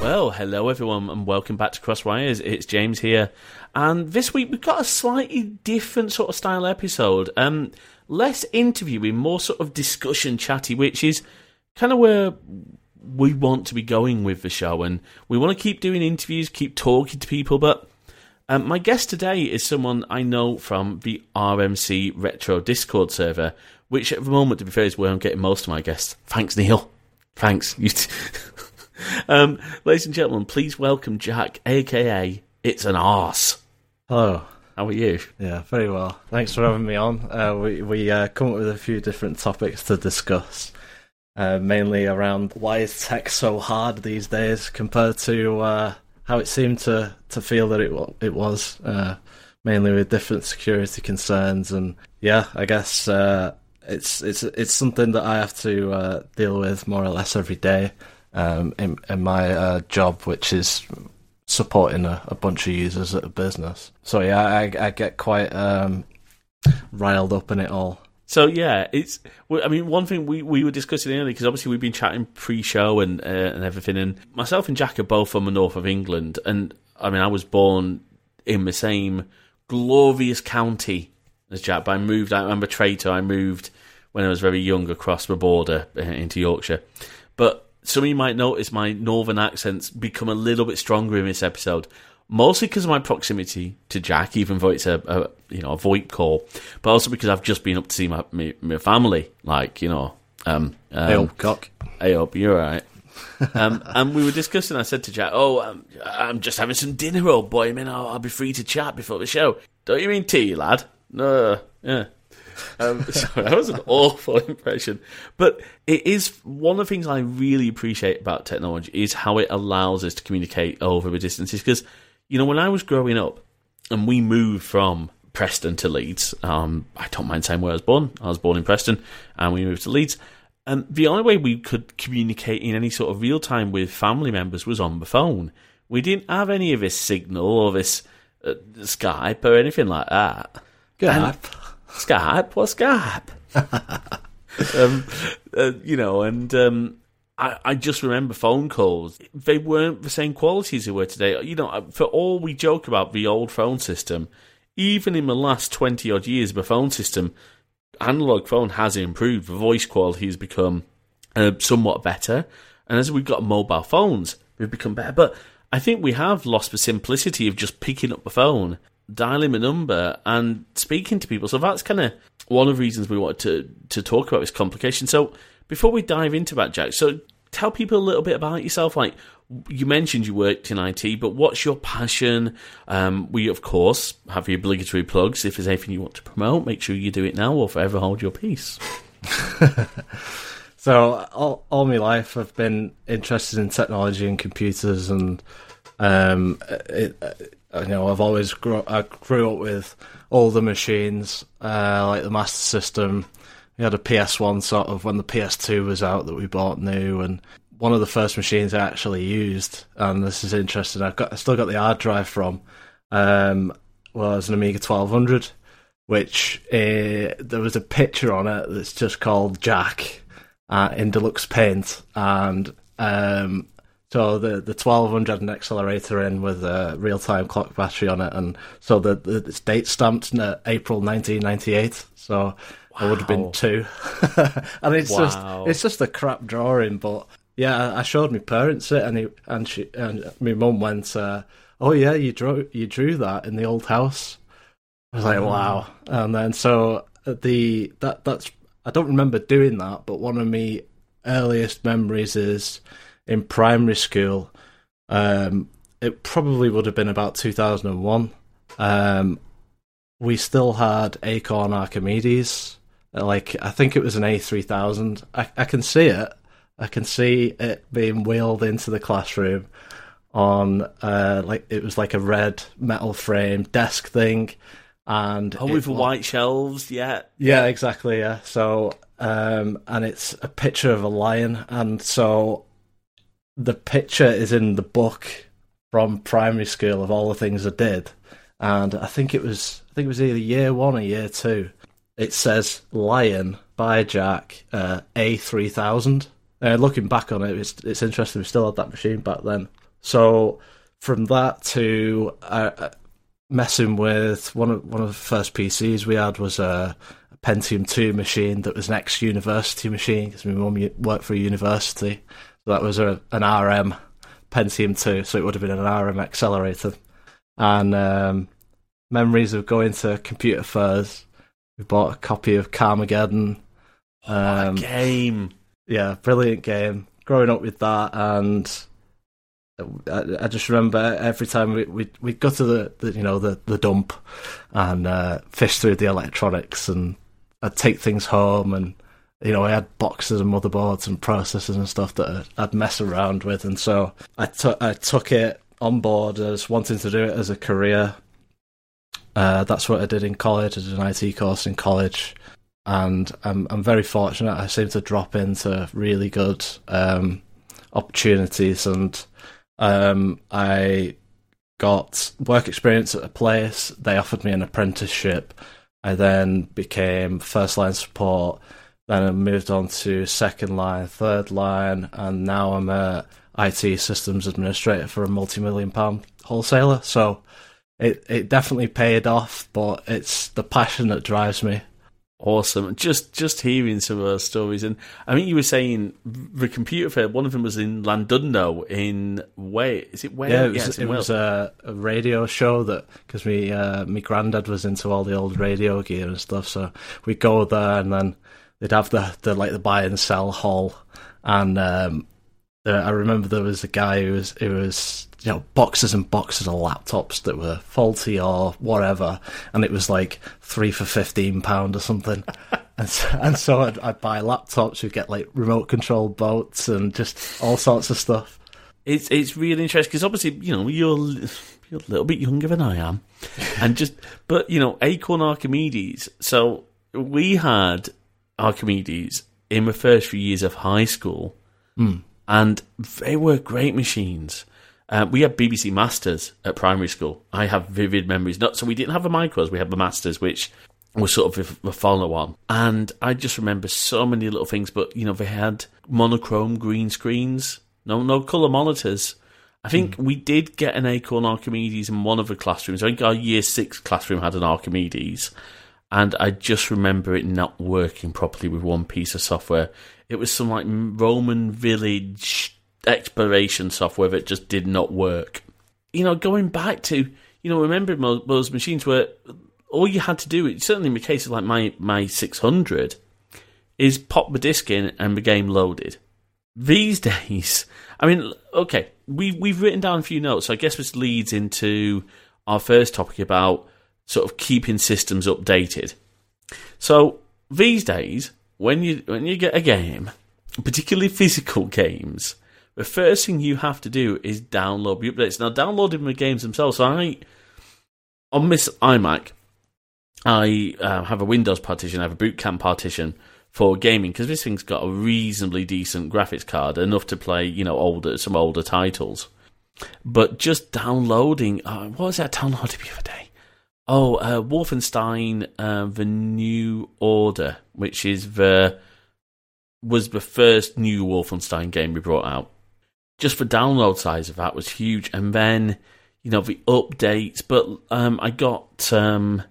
Well, hello everyone, and welcome back to Crosswires. It's James here, and this week we've got a slightly different sort of style episode. Um, less interviewing, more sort of discussion, chatty, which is kind of where we want to be going with the show, and we want to keep doing interviews, keep talking to people. But um, my guest today is someone I know from the RMC Retro Discord server, which at the moment, to be fair, is where I'm getting most of my guests. Thanks, Neil. Thanks. You t- um, ladies and gentlemen, please welcome Jack, aka It's an Arse. Hello. How are you? Yeah, very well. Thanks for having me on. Uh, we we uh, come up with a few different topics to discuss, uh, mainly around why is tech so hard these days compared to uh, how it seemed to, to feel that it it was. Uh, mainly with different security concerns, and yeah, I guess uh, it's it's it's something that I have to deal with more or less every day um, in, in, my uh, job, which is supporting a, a, bunch of users at a business. So yeah, I, I get quite um, riled up in it all. So yeah, it's. I mean, one thing we, we were discussing earlier because obviously we've been chatting pre-show and uh, and everything, and myself and Jack are both from the north of England, and I mean, I was born in the same glorious county as Jack, but I moved. I remember Traitor. I moved when I was very young across the border uh, into Yorkshire, but some of you might notice my northern accents become a little bit stronger in this episode, mostly because of my proximity to Jack, even though it's a, a you know a VoIP call, but also because I've just been up to see my my, my family, like you know. Um, um, hey up, cock. Hey up, you're right. um, and we were discussing. I said to Jack, "Oh, I'm, I'm just having some dinner, old boy. I mean, I'll, I'll be free to chat before the show. Don't you mean tea, lad? No, yeah." Um, sorry, that was an awful impression. But it is one of the things I really appreciate about technology is how it allows us to communicate over the distances. Because, you know, when I was growing up and we moved from Preston to Leeds, um, I don't mind saying where I was born. I was born in Preston and we moved to Leeds. And the only way we could communicate in any sort of real time with family members was on the phone. We didn't have any of this signal or this uh, Skype or anything like that. Skype. Skype, what's Skype? um, uh, you know, and um, I, I just remember phone calls. They weren't the same quality as they were today. You know, for all we joke about the old phone system, even in the last 20 odd years, the phone system, analog phone has improved. The voice quality has become uh, somewhat better. And as we've got mobile phones, they've become better. But I think we have lost the simplicity of just picking up the phone dial him a number and speaking to people. So that's kind of one of the reasons we wanted to to talk about this complication. So before we dive into that, Jack, so tell people a little bit about yourself. Like you mentioned, you worked in IT, but what's your passion? Um, we of course have the obligatory plugs. If there's anything you want to promote, make sure you do it now, or forever hold your peace. so all all my life, I've been interested in technology and computers and. Um, it, you know, I've always grew, I grew up with older machines, uh, like the Master System. We had a PS1 sort of when the PS2 was out that we bought new, and one of the first machines I actually used, and this is interesting. I've got, I still got the hard drive from, um, was an Amiga 1200, which uh, there was a picture on it that's just called Jack uh, in deluxe paint, and um, so the the twelve hundred had an accelerator in with a real time clock battery on it, and so the, the it's date stamped in April nineteen ninety eight. So wow. I would have been two, and it's wow. just it's just a crap drawing. But yeah, I showed my parents it, and he, and she and my mum went, uh, "Oh yeah, you drew you drew that in the old house." I was like, oh. "Wow!" And then so the that that's I don't remember doing that, but one of my earliest memories is in primary school. Um, it probably would have been about 2001. Um, we still had Acorn Archimedes. Like, I think it was an A3000. I, I can see it. I can see it being wheeled into the classroom on, uh, like, it was like a red metal frame desk thing. And oh, with white shelves, yeah, yeah, exactly, yeah. So, um, and it's a picture of a lion, and so the picture is in the book from primary school of all the things I did, and I think it was I think it was either year one or year two. It says lion Biojack uh, A3000. Uh, looking back on it, it's, it's interesting. We still had that machine back then. So from that to uh, uh messing with one of one of the first PCs we had was a, a Pentium 2 machine that was an ex university machine because my mum worked for a university. So that was a, an RM Pentium 2, so it would have been an RM accelerator. And um, memories of going to computer fairs. We bought a copy of Carmageddon. Um, game. Yeah, brilliant game. Growing up with that, and I, I just remember every time we we we go to the, the you know the the dump and uh, fish through the electronics, and I'd take things home, and you know I had boxes and motherboards and processors and stuff that I'd mess around with, and so I took I took it on board as wanting to do it as a career. Uh, that's what I did in college. I did an IT course in college, and I'm I'm very fortunate. I seem to drop into really good um, opportunities, and um, I got work experience at a place. They offered me an apprenticeship. I then became first line support. Then I moved on to second line, third line, and now I'm a IT systems administrator for a multi-million pound wholesaler. So it it definitely paid off, but it's the passion that drives me. Awesome. Just just hearing some of those stories, and I mean, you were saying the computer fair. One of them was in Llandudno in Wales. Is it Wales? Yeah, it was, yeah, it was a, a, radio show that because me uh, my granddad was into all the old radio gear and stuff. So we'd go there, and then they'd have the, the like the buy and sell hall, and um, I remember there was a guy who was who was you know boxes and boxes of laptops that were faulty or whatever, and it was like three for fifteen pound or something. and so, and so I'd, I'd, buy laptops. We'd get like remote control boats and just all sorts of stuff. It's it's really interesting because obviously you know you're you're a little bit younger than I am, and just but you know Acorn Archimedes. So we had Archimedes in the first few years of high school. Mm. And they were great machines. Uh, we had BBC Masters at primary school. I have vivid memories. Not so we didn't have the micros. We had the Masters, which was sort of the follow on. And I just remember so many little things. But you know, they had monochrome green screens, no no color monitors. I think mm. we did get an Acorn Archimedes in one of the classrooms. I think our year six classroom had an Archimedes, and I just remember it not working properly with one piece of software. It was some like Roman village exploration software that just did not work. You know, going back to you know, remembering those machines where all you had to do, certainly in the case of like my my 600, is pop the disc in and the game loaded. These days, I mean, okay, we we've written down a few notes. So I guess this leads into our first topic about sort of keeping systems updated. So these days, when you when you get a game, particularly physical games, the first thing you have to do is download the updates. Now, downloading the games themselves, so I on this iMac, I uh, have a Windows partition, I have a Boot Camp partition for gaming because this thing's got a reasonably decent graphics card, enough to play you know older some older titles. But just downloading, uh, what was that downloaded the other day? Oh, uh, Wolfenstein: uh, The New Order, which is the was the first new Wolfenstein game we brought out just the download size of that was huge. And then, you know, the updates. But um, I got um,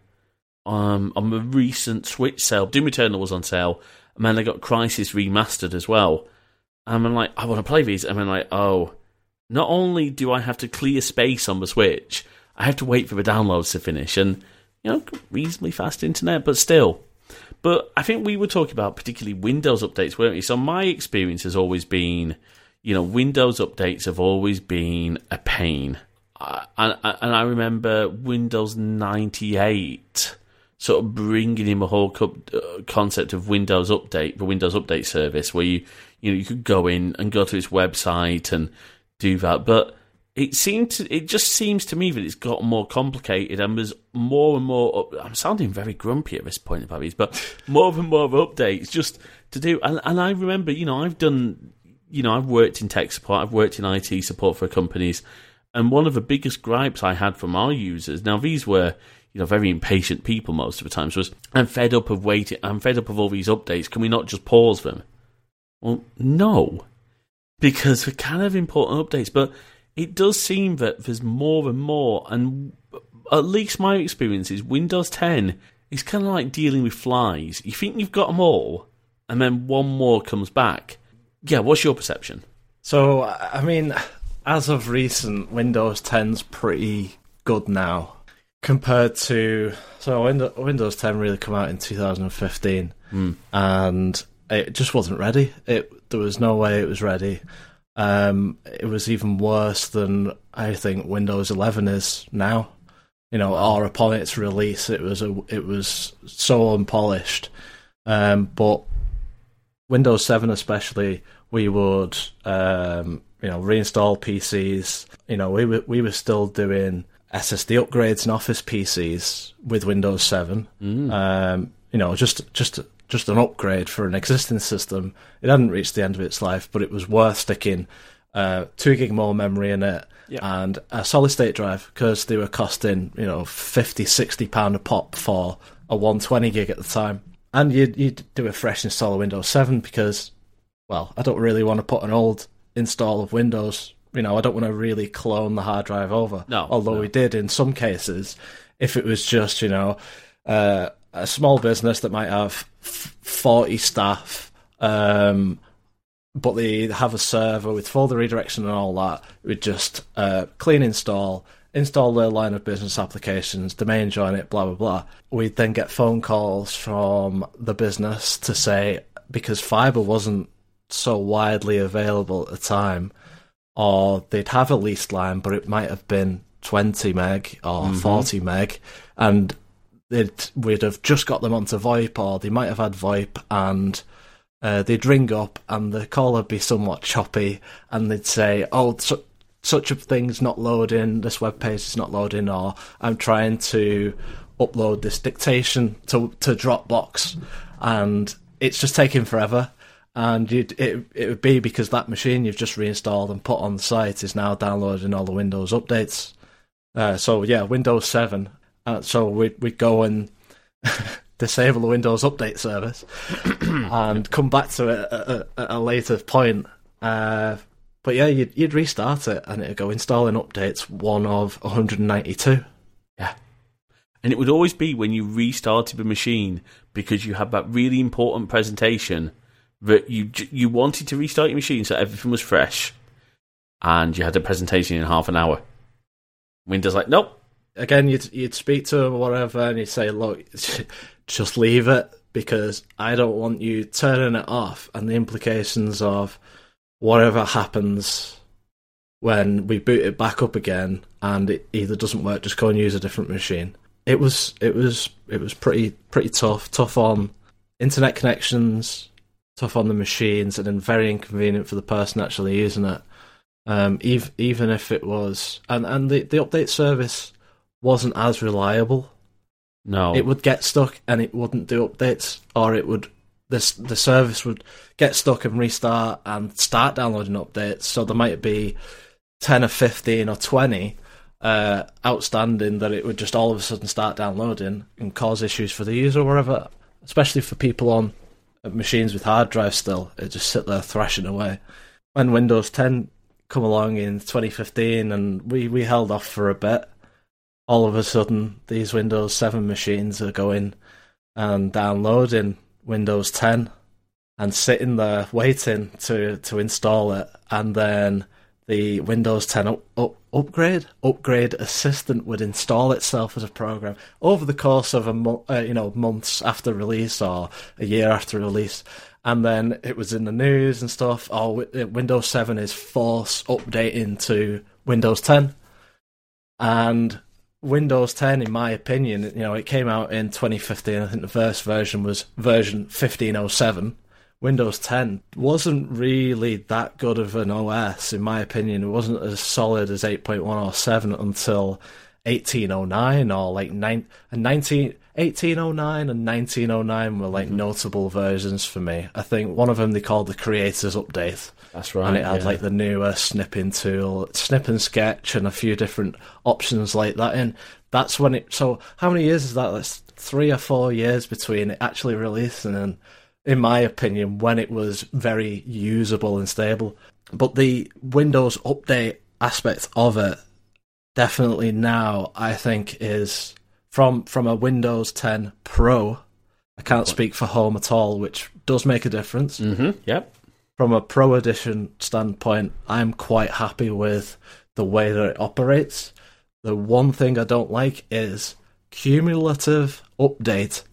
um, on the recent Switch sale, Doom Eternal was on sale, and then I got Crysis Remastered as well. And I'm like, I want to play these. And I'm like, oh, not only do I have to clear space on the Switch, I have to wait for the downloads to finish. And, you know, reasonably fast internet, but still. But I think we were talking about particularly Windows updates, weren't we? So my experience has always been you know, Windows updates have always been a pain. And, and I remember Windows 98 sort of bringing in the whole uh, concept of Windows Update, the Windows Update service, where you you know you could go in and go to its website and do that. But it seemed to, it just seems to me that it's got more complicated and there's more and more. I'm sounding very grumpy at this point about but more and more updates just to do. And, and I remember, you know, I've done you know, I've worked in tech support, I've worked in IT support for companies, and one of the biggest gripes I had from our users, now these were, you know very impatient people most of the time. So was, I'm fed up of waiting. I'm fed up of all these updates. Can we not just pause them? Well, no, because they're kind of important updates. But it does seem that there's more and more, and at least my experience is Windows 10 is kind of like dealing with flies. You think you've got them all, and then one more comes back. Yeah, what's your perception? So, I mean, as of recent, Windows 10's pretty good now compared to. So, Windows 10 really come out in 2015, mm. and it just wasn't ready. It there was no way it was ready. Um, it was even worse than I think Windows 11 is now. You know, or upon its release, it was a it was so unpolished. Um, but Windows 7, especially, we would um, you know reinstall PCs. You know, we were we were still doing SSD upgrades in Office PCs with Windows 7. Mm. Um, you know, just just just an upgrade for an existing system. It hadn't reached the end of its life, but it was worth sticking uh, two gig more memory in it and a solid state drive because they were costing you know 50 60 pound a pop for a 120 gig at the time and you'd, you'd do a fresh install of windows 7 because well i don't really want to put an old install of windows you know i don't want to really clone the hard drive over no although no. we did in some cases if it was just you know uh, a small business that might have 40 staff, um, but they have a server with folder redirection and all that. We'd just uh, clean install, install their line of business applications, domain join it, blah, blah, blah. We'd then get phone calls from the business to say, because fiber wasn't so widely available at the time, or they'd have a leased line, but it might have been 20 meg or mm-hmm. 40 meg, and they'd we'd have just got them onto VoIP, or they might have had VoIP, and uh, they'd ring up, and the call would be somewhat choppy, and they'd say, "Oh, su- such a thing's not loading. This web page is not loading," or "I'm trying to upload this dictation to to Dropbox, and it's just taking forever." And it it would be because that machine you've just reinstalled and put on the site is now downloading all the Windows updates. Uh, so yeah, Windows Seven uh, so we we go and disable the Windows Update service and come back to it at, at, at a later point. Uh, but yeah, you'd, you'd restart it and it'd go installing updates one of 192. Yeah. And it would always be when you restarted the machine because you had that really important presentation that you you wanted to restart your machine so everything was fresh, and you had a presentation in half an hour. Windows like, nope, again, you'd you'd speak to him or whatever, and you'd say, "Look, just leave it because I don't want you turning it off." And the implications of whatever happens when we boot it back up again and it either doesn't work, just go and use a different machine. It was it was it was pretty pretty tough. Tough on internet connections, tough on the machines, and then very inconvenient for the person actually using it. Um, even even if it was, and and the the update service wasn't as reliable. No, it would get stuck and it wouldn't do updates, or it would this the service would get stuck and restart and start downloading updates. So there might be ten or fifteen or twenty uh, outstanding that it would just all of a sudden start downloading and cause issues for the user or whatever. Especially for people on machines with hard drives still, it just sit there thrashing away. When Windows 10 come along in 2015, and we, we held off for a bit all of a sudden these Windows 7 machines are going and downloading Windows 10 and sitting there waiting to, to install it. And then the Windows 10 up, up, upgrade upgrade assistant would install itself as a program over the course of a mo- uh, you know months after release or a year after release. And then it was in the news and stuff. Oh, Windows 7 is force updating to Windows 10. And Windows 10, in my opinion, you know, it came out in 2015. I think the first version was version 1507. Windows 10 wasn't really that good of an OS, in my opinion. It wasn't as solid as 8.1 or 7 until 1809 or like 9, 19, 1809 and 1909 were like mm-hmm. notable versions for me. I think one of them they called the Creators Update. That's right. And it had yeah. like the newer snipping tool, snip and sketch, and a few different options like that in. that's when it. So how many years is that? That's three or four years between it actually releasing and, in my opinion, when it was very usable and stable. But the Windows update aspect of it definitely now I think is from from a Windows 10 Pro. I can't speak for Home at all, which does make a difference. Mm-hmm. Yep. From a Pro Edition standpoint, I'm quite happy with the way that it operates. The one thing I don't like is cumulative update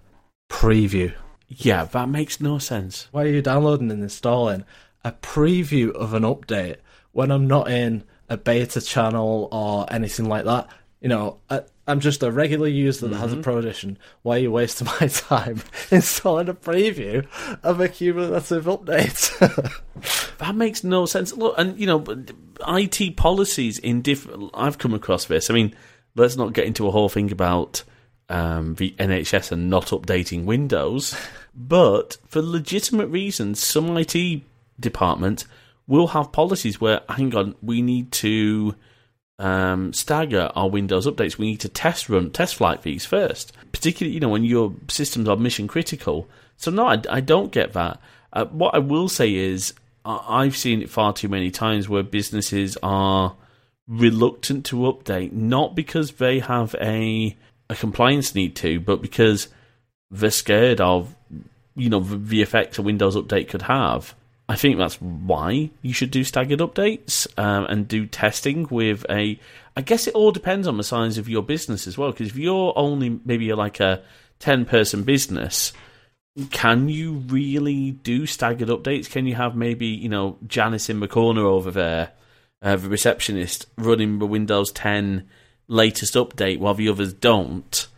preview. Yeah, that makes no sense. Why are you downloading and installing a preview of an update when I'm not in a beta channel or anything like that? You know, I, I'm just a regular user that mm-hmm. has a Pro Edition. Why are you wasting my time installing a preview of a cumulative update? that makes no sense. Look, and you know, IT policies in different. I've come across this. I mean, let's not get into a whole thing about um, the NHS and not updating Windows, but for legitimate reasons, some IT department will have policies where, hang on, we need to um, stagger our Windows updates. We need to test run, test flight these first, particularly you know when your systems are mission critical. So no, I, I don't get that. Uh, what I will say is I've seen it far too many times where businesses are reluctant to update, not because they have a a compliance need to, but because they're scared of you know the effects a Windows update could have. I think that's why you should do staggered updates um, and do testing with a. I guess it all depends on the size of your business as well. Because if you're only maybe you're like a ten person business, can you really do staggered updates? Can you have maybe you know Janice in the corner over there, uh, the receptionist running the Windows 10 latest update while the others don't?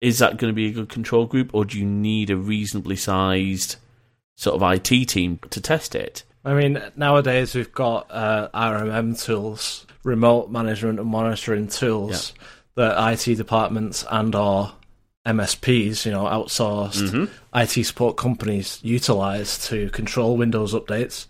Is that going to be a good control group, or do you need a reasonably sized sort of IT team to test it. I mean, nowadays we've got uh, RMM tools, remote management and monitoring tools that IT departments and or MSPs, you know, outsourced mm-hmm. IT support companies utilize to control Windows updates,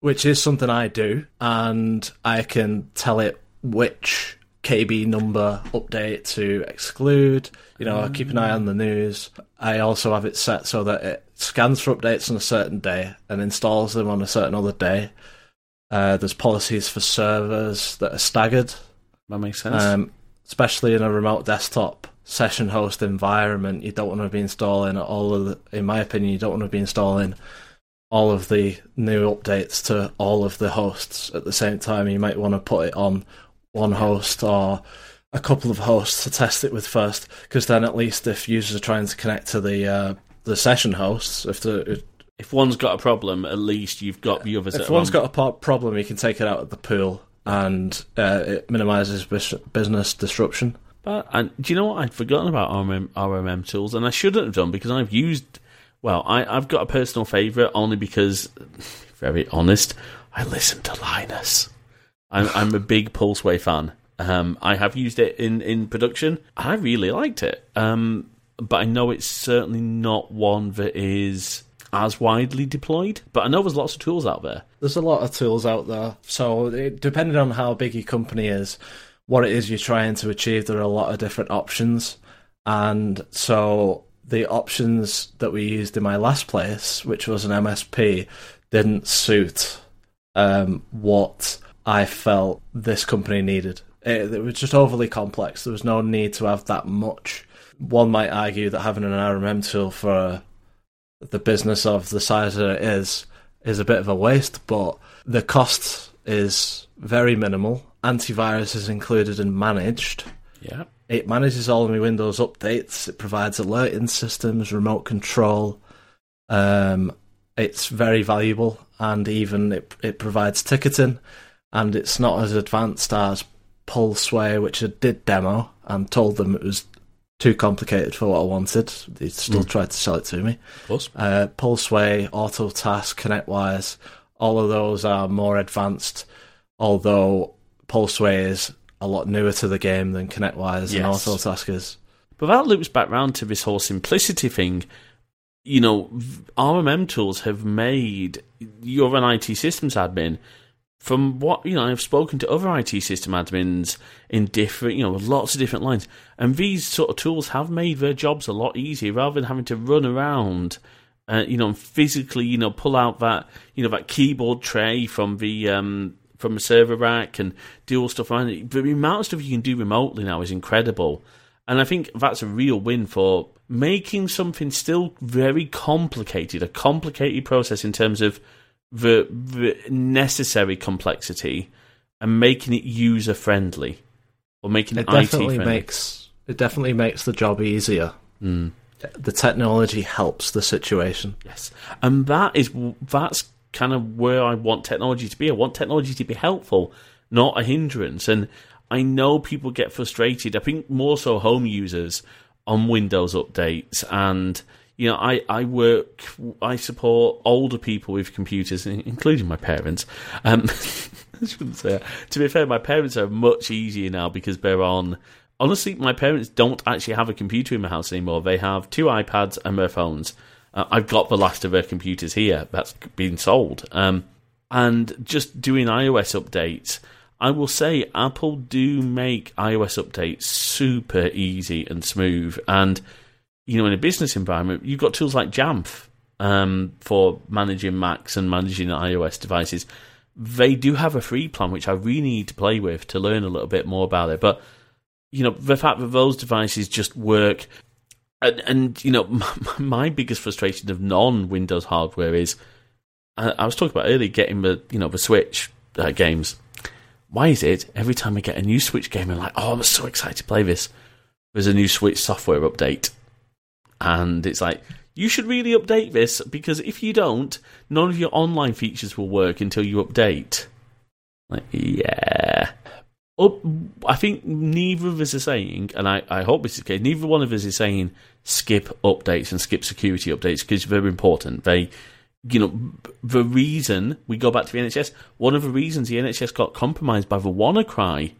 which is something I do, and I can tell it which KB number update to exclude. You know, I keep an eye on the news. I also have it set so that it scans for updates on a certain day and installs them on a certain other day. Uh, there's policies for servers that are staggered. That makes sense. Um, especially in a remote desktop session host environment, you don't want to be installing all of the, in my opinion, you don't want to be installing all of the new updates to all of the hosts at the same time. You might want to put it on one host or a couple of hosts to test it with first, because then at least if users are trying to connect to the uh, the session hosts, if the if one's got a problem, at least you've got the others. If one's got a problem, you can take it out of the pool, and uh, it minimises business disruption. But and do you know what? I'd forgotten about RMM, RMM tools, and I shouldn't have done because I've used. Well, I, I've got a personal favourite only because, very honest, I listen to Linus. I'm, I'm a big Pulseway fan. Um, I have used it in, in production. I really liked it. Um, but I know it's certainly not one that is as widely deployed. But I know there's lots of tools out there. There's a lot of tools out there. So it, depending on how big your company is, what it is you're trying to achieve, there are a lot of different options. And so the options that we used in my last place, which was an MSP, didn't suit um, what I felt this company needed. It, it was just overly complex. There was no need to have that much. One might argue that having an RMM tool for the business of the size that it is is a bit of a waste, but the cost is very minimal. Antivirus is included and managed. Yeah. It manages all of my Windows updates. It provides alerting systems, remote control. Um, it's very valuable, and even it it provides ticketing and it's not as advanced as Pulseway, which I did demo and told them it was too complicated for what I wanted. They still mm. tried to sell it to me. Uh, Pulseway, AutoTask, ConnectWise, all of those are more advanced, although Pulseway is a lot newer to the game than ConnectWise yes. and AutoTask is. But that loops back round to this whole simplicity thing. You know, RMM tools have made you're an IT systems admin from what you know, I've spoken to other IT system admins in different, you know, lots of different lines, and these sort of tools have made their jobs a lot easier rather than having to run around, uh, you know, and physically, you know, pull out that, you know, that keyboard tray from the um, from a server rack and do all stuff around it. The amount of stuff you can do remotely now is incredible, and I think that's a real win for making something still very complicated, a complicated process in terms of the, the necessary complexity and making it user friendly or making it, it definitely IT makes it definitely makes the job easier. Mm. The technology helps the situation. Yes, and that is that's kind of where I want technology to be. I want technology to be helpful, not a hindrance. And I know people get frustrated. I think more so home users on Windows updates and you know, I, I work, I support older people with computers, including my parents. Um, I shouldn't say that. To be fair, my parents are much easier now because they're on. Honestly, my parents don't actually have a computer in my house anymore. They have two iPads and their phones. Uh, I've got the last of their computers here. That's been sold. Um, and just doing iOS updates. I will say Apple do make iOS updates super easy and smooth. And you know, in a business environment, you've got tools like Jamf um, for managing Macs and managing iOS devices. They do have a free plan, which I really need to play with to learn a little bit more about it. But you know, the fact that those devices just work, and, and you know, my, my, biggest frustration of non-Windows hardware is, I, I, was talking about earlier getting the you know the Switch uh, games. Why is it every time I get a new Switch game, I'm like, oh, I'm so excited to play this. There's a new Switch software update and it's like you should really update this because if you don't, none of your online features will work until you update. Like, yeah. I think neither of us are saying, and I, I hope this is neither one of us is saying skip updates and skip security updates because they're important. They, you know, the reason we go back to the NHS, one of the reasons the NHS got compromised by the WannaCry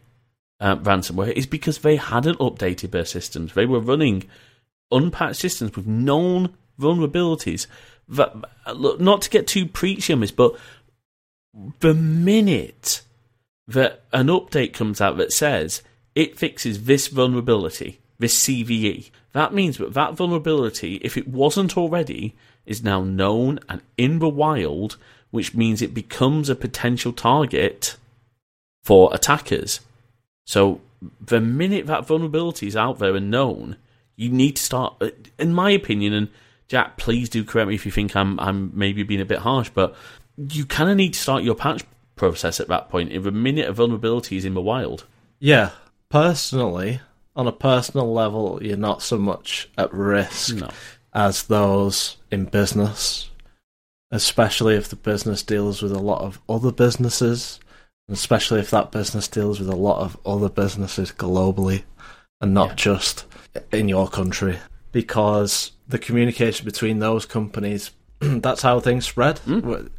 uh, ransomware is because they hadn't updated their systems. They were running unpatched systems with known vulnerabilities. That, not to get too preachy on this, but the minute that an update comes out that says it fixes this vulnerability, this CVE, that means that that vulnerability, if it wasn't already, is now known and in the wild, which means it becomes a potential target for attackers. So the minute that vulnerability is out there and known, you need to start, uh, in my opinion, and Jack, please do correct me if you think I'm I'm maybe being a bit harsh, but you kind of need to start your patch process at that point. If a minute of vulnerability is in the wild, yeah. Personally, on a personal level, you're not so much at risk no. as those in business, especially if the business deals with a lot of other businesses, especially if that business deals with a lot of other businesses globally and not yeah. just in your country because the communication between those companies that's how things spread. Mm.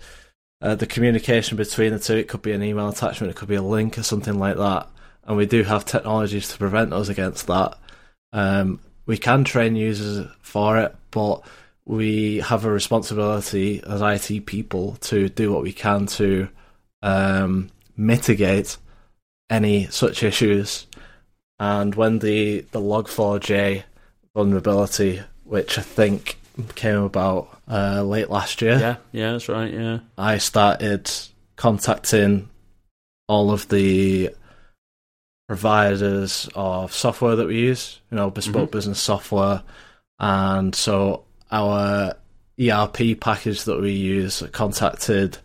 Uh, the communication between the two, it could be an email attachment, it could be a link or something like that. And we do have technologies to prevent us against that. Um, we can train users for it, but we have a responsibility as IT people to do what we can to um, mitigate any such issues and when the the Log4j vulnerability, which I think came about uh, late last year, yeah, yeah, that's right, yeah, I started contacting all of the providers of software that we use, you know, bespoke mm-hmm. business software, and so our ERP package that we use contacted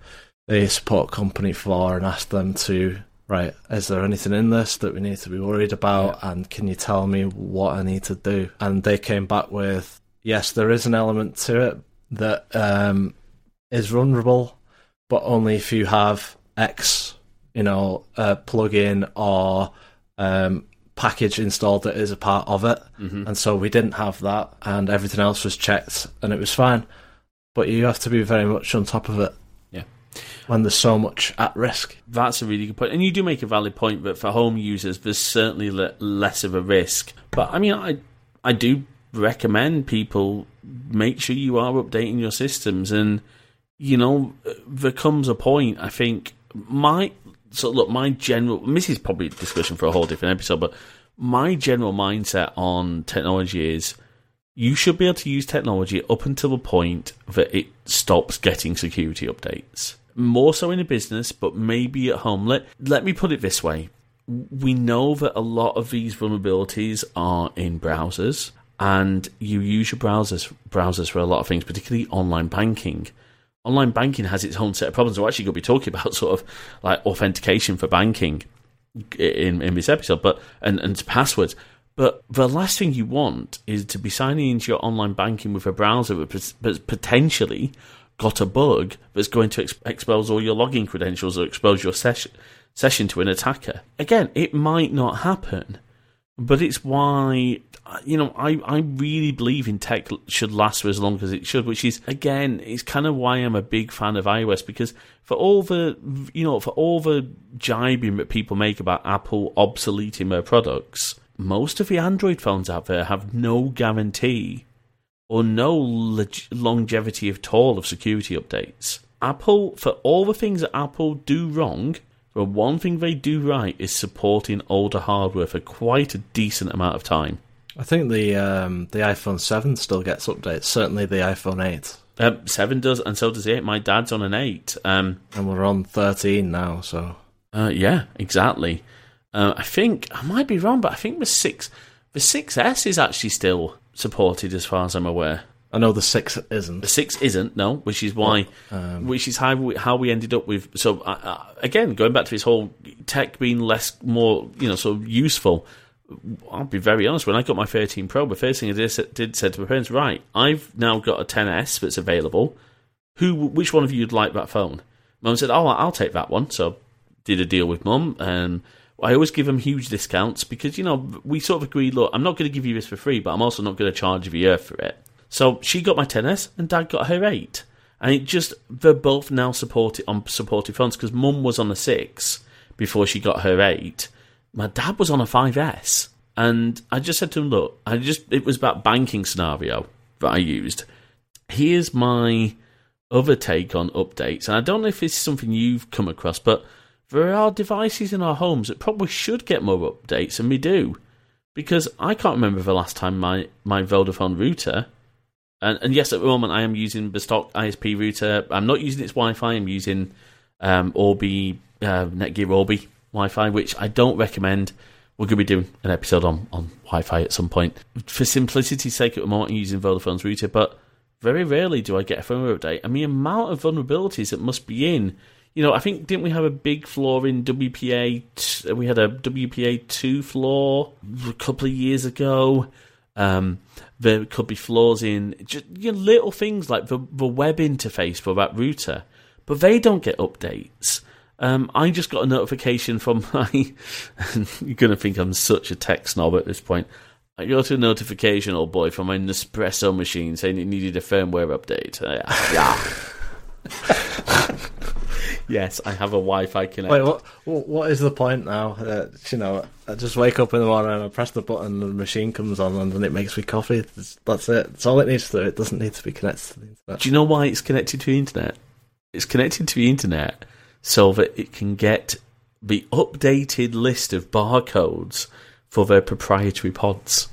the support company for and asked them to right, is there anything in this that we need to be worried about? Yeah. And can you tell me what I need to do? And they came back with, yes, there is an element to it that um, is vulnerable, but only if you have X, you know, a plugin or um, package installed that is a part of it. Mm-hmm. And so we didn't have that, and everything else was checked, and it was fine. But you have to be very much on top of it when there's so much at risk. That's a really good point. and you do make a valid point that for home users, there's certainly le- less of a risk. But I mean, I I do recommend people make sure you are updating your systems, and you know, there comes a point I think my so look, my general this is probably a discussion for a whole different episode, but my general mindset on technology is you should be able to use technology up until the point that it stops getting security updates. More so in a business, but maybe at home. Let let me put it this way. We know that a lot of these vulnerabilities are in browsers, and you use your browsers browsers for a lot of things, particularly online banking online banking has its own set of problems. We're actually going to be talking about sort of like authentication for banking in in this episode, but and and passwords. But the last thing you want is to be signing into your online banking with a browser that's potentially got a bug that's going to ex- expose all your login credentials or expose your session session to an attacker. Again, it might not happen, but it's why you know I, I really believe in tech should last for as long as it should which is again it's kind of why i'm a big fan of ios because for all the you know for all the jibing that people make about apple obsoleting their products most of the android phones out there have no guarantee or no leg- longevity at all of security updates apple for all the things that apple do wrong but one thing they do right is supporting older hardware for quite a decent amount of time. I think the um, the iPhone Seven still gets updates. Certainly, the iPhone Eight. Um, Seven does, and so does eight. My dad's on an eight, um, and we're on thirteen now. So, uh, yeah, exactly. Uh, I think I might be wrong, but I think the six, the 6S is actually still supported, as far as I'm aware. I know the six isn't. The six isn't no, which is why, um, which is how we, how we ended up with. So uh, again, going back to this whole tech being less, more you know, sort of useful. I'll be very honest. When I got my 13 Pro, the first thing I did, did said to my parents, "Right, I've now got a 10s that's available. Who, which one of you would like that phone?" Mum said, "Oh, I'll take that one." So did a deal with mum, and I always give them huge discounts because you know we sort of agreed. Look, I'm not going to give you this for free, but I'm also not going to charge you a year for it. So she got my 10s and dad got her 8. And it just, they're both now supported on supported phones because mum was on a 6 before she got her 8. My dad was on a 5S. And I just said to him, look, I just, it was about banking scenario that I used. Here's my other take on updates. And I don't know if it's something you've come across, but there are devices in our homes that probably should get more updates, and we do. Because I can't remember the last time my, my Vodafone router and, and yes, at the moment I am using the stock ISP router. I'm not using its Wi-Fi. I'm using um, Orbi uh, Netgear Orbi Wi-Fi, which I don't recommend. We're going to be doing an episode on, on Wi-Fi at some point. For simplicity's sake, at the moment I'm using Vodafone's router, but very rarely do I get a firmware update. And the amount of vulnerabilities that must be in, you know, I think didn't we have a big flaw in WPA? We had a WPA two flaw a couple of years ago. Um, there could be flaws in just you know, little things like the, the web interface for that router, but they don't get updates. Um, I just got a notification from my. you're going to think I'm such a tech snob at this point. I got a notification, old boy, from my Nespresso machine saying it needed a firmware update. Yeah. yes, I have a Wi-Fi connection. Wait, what? What is the point now? Uh, you know, I just wake up in the morning and I press the button, and the machine comes on, and then it makes me coffee. That's it. That's all it needs to do. It doesn't need to be connected to the internet. Do you know why it's connected to the internet? It's connected to the internet so that it can get the updated list of barcodes for their proprietary pods.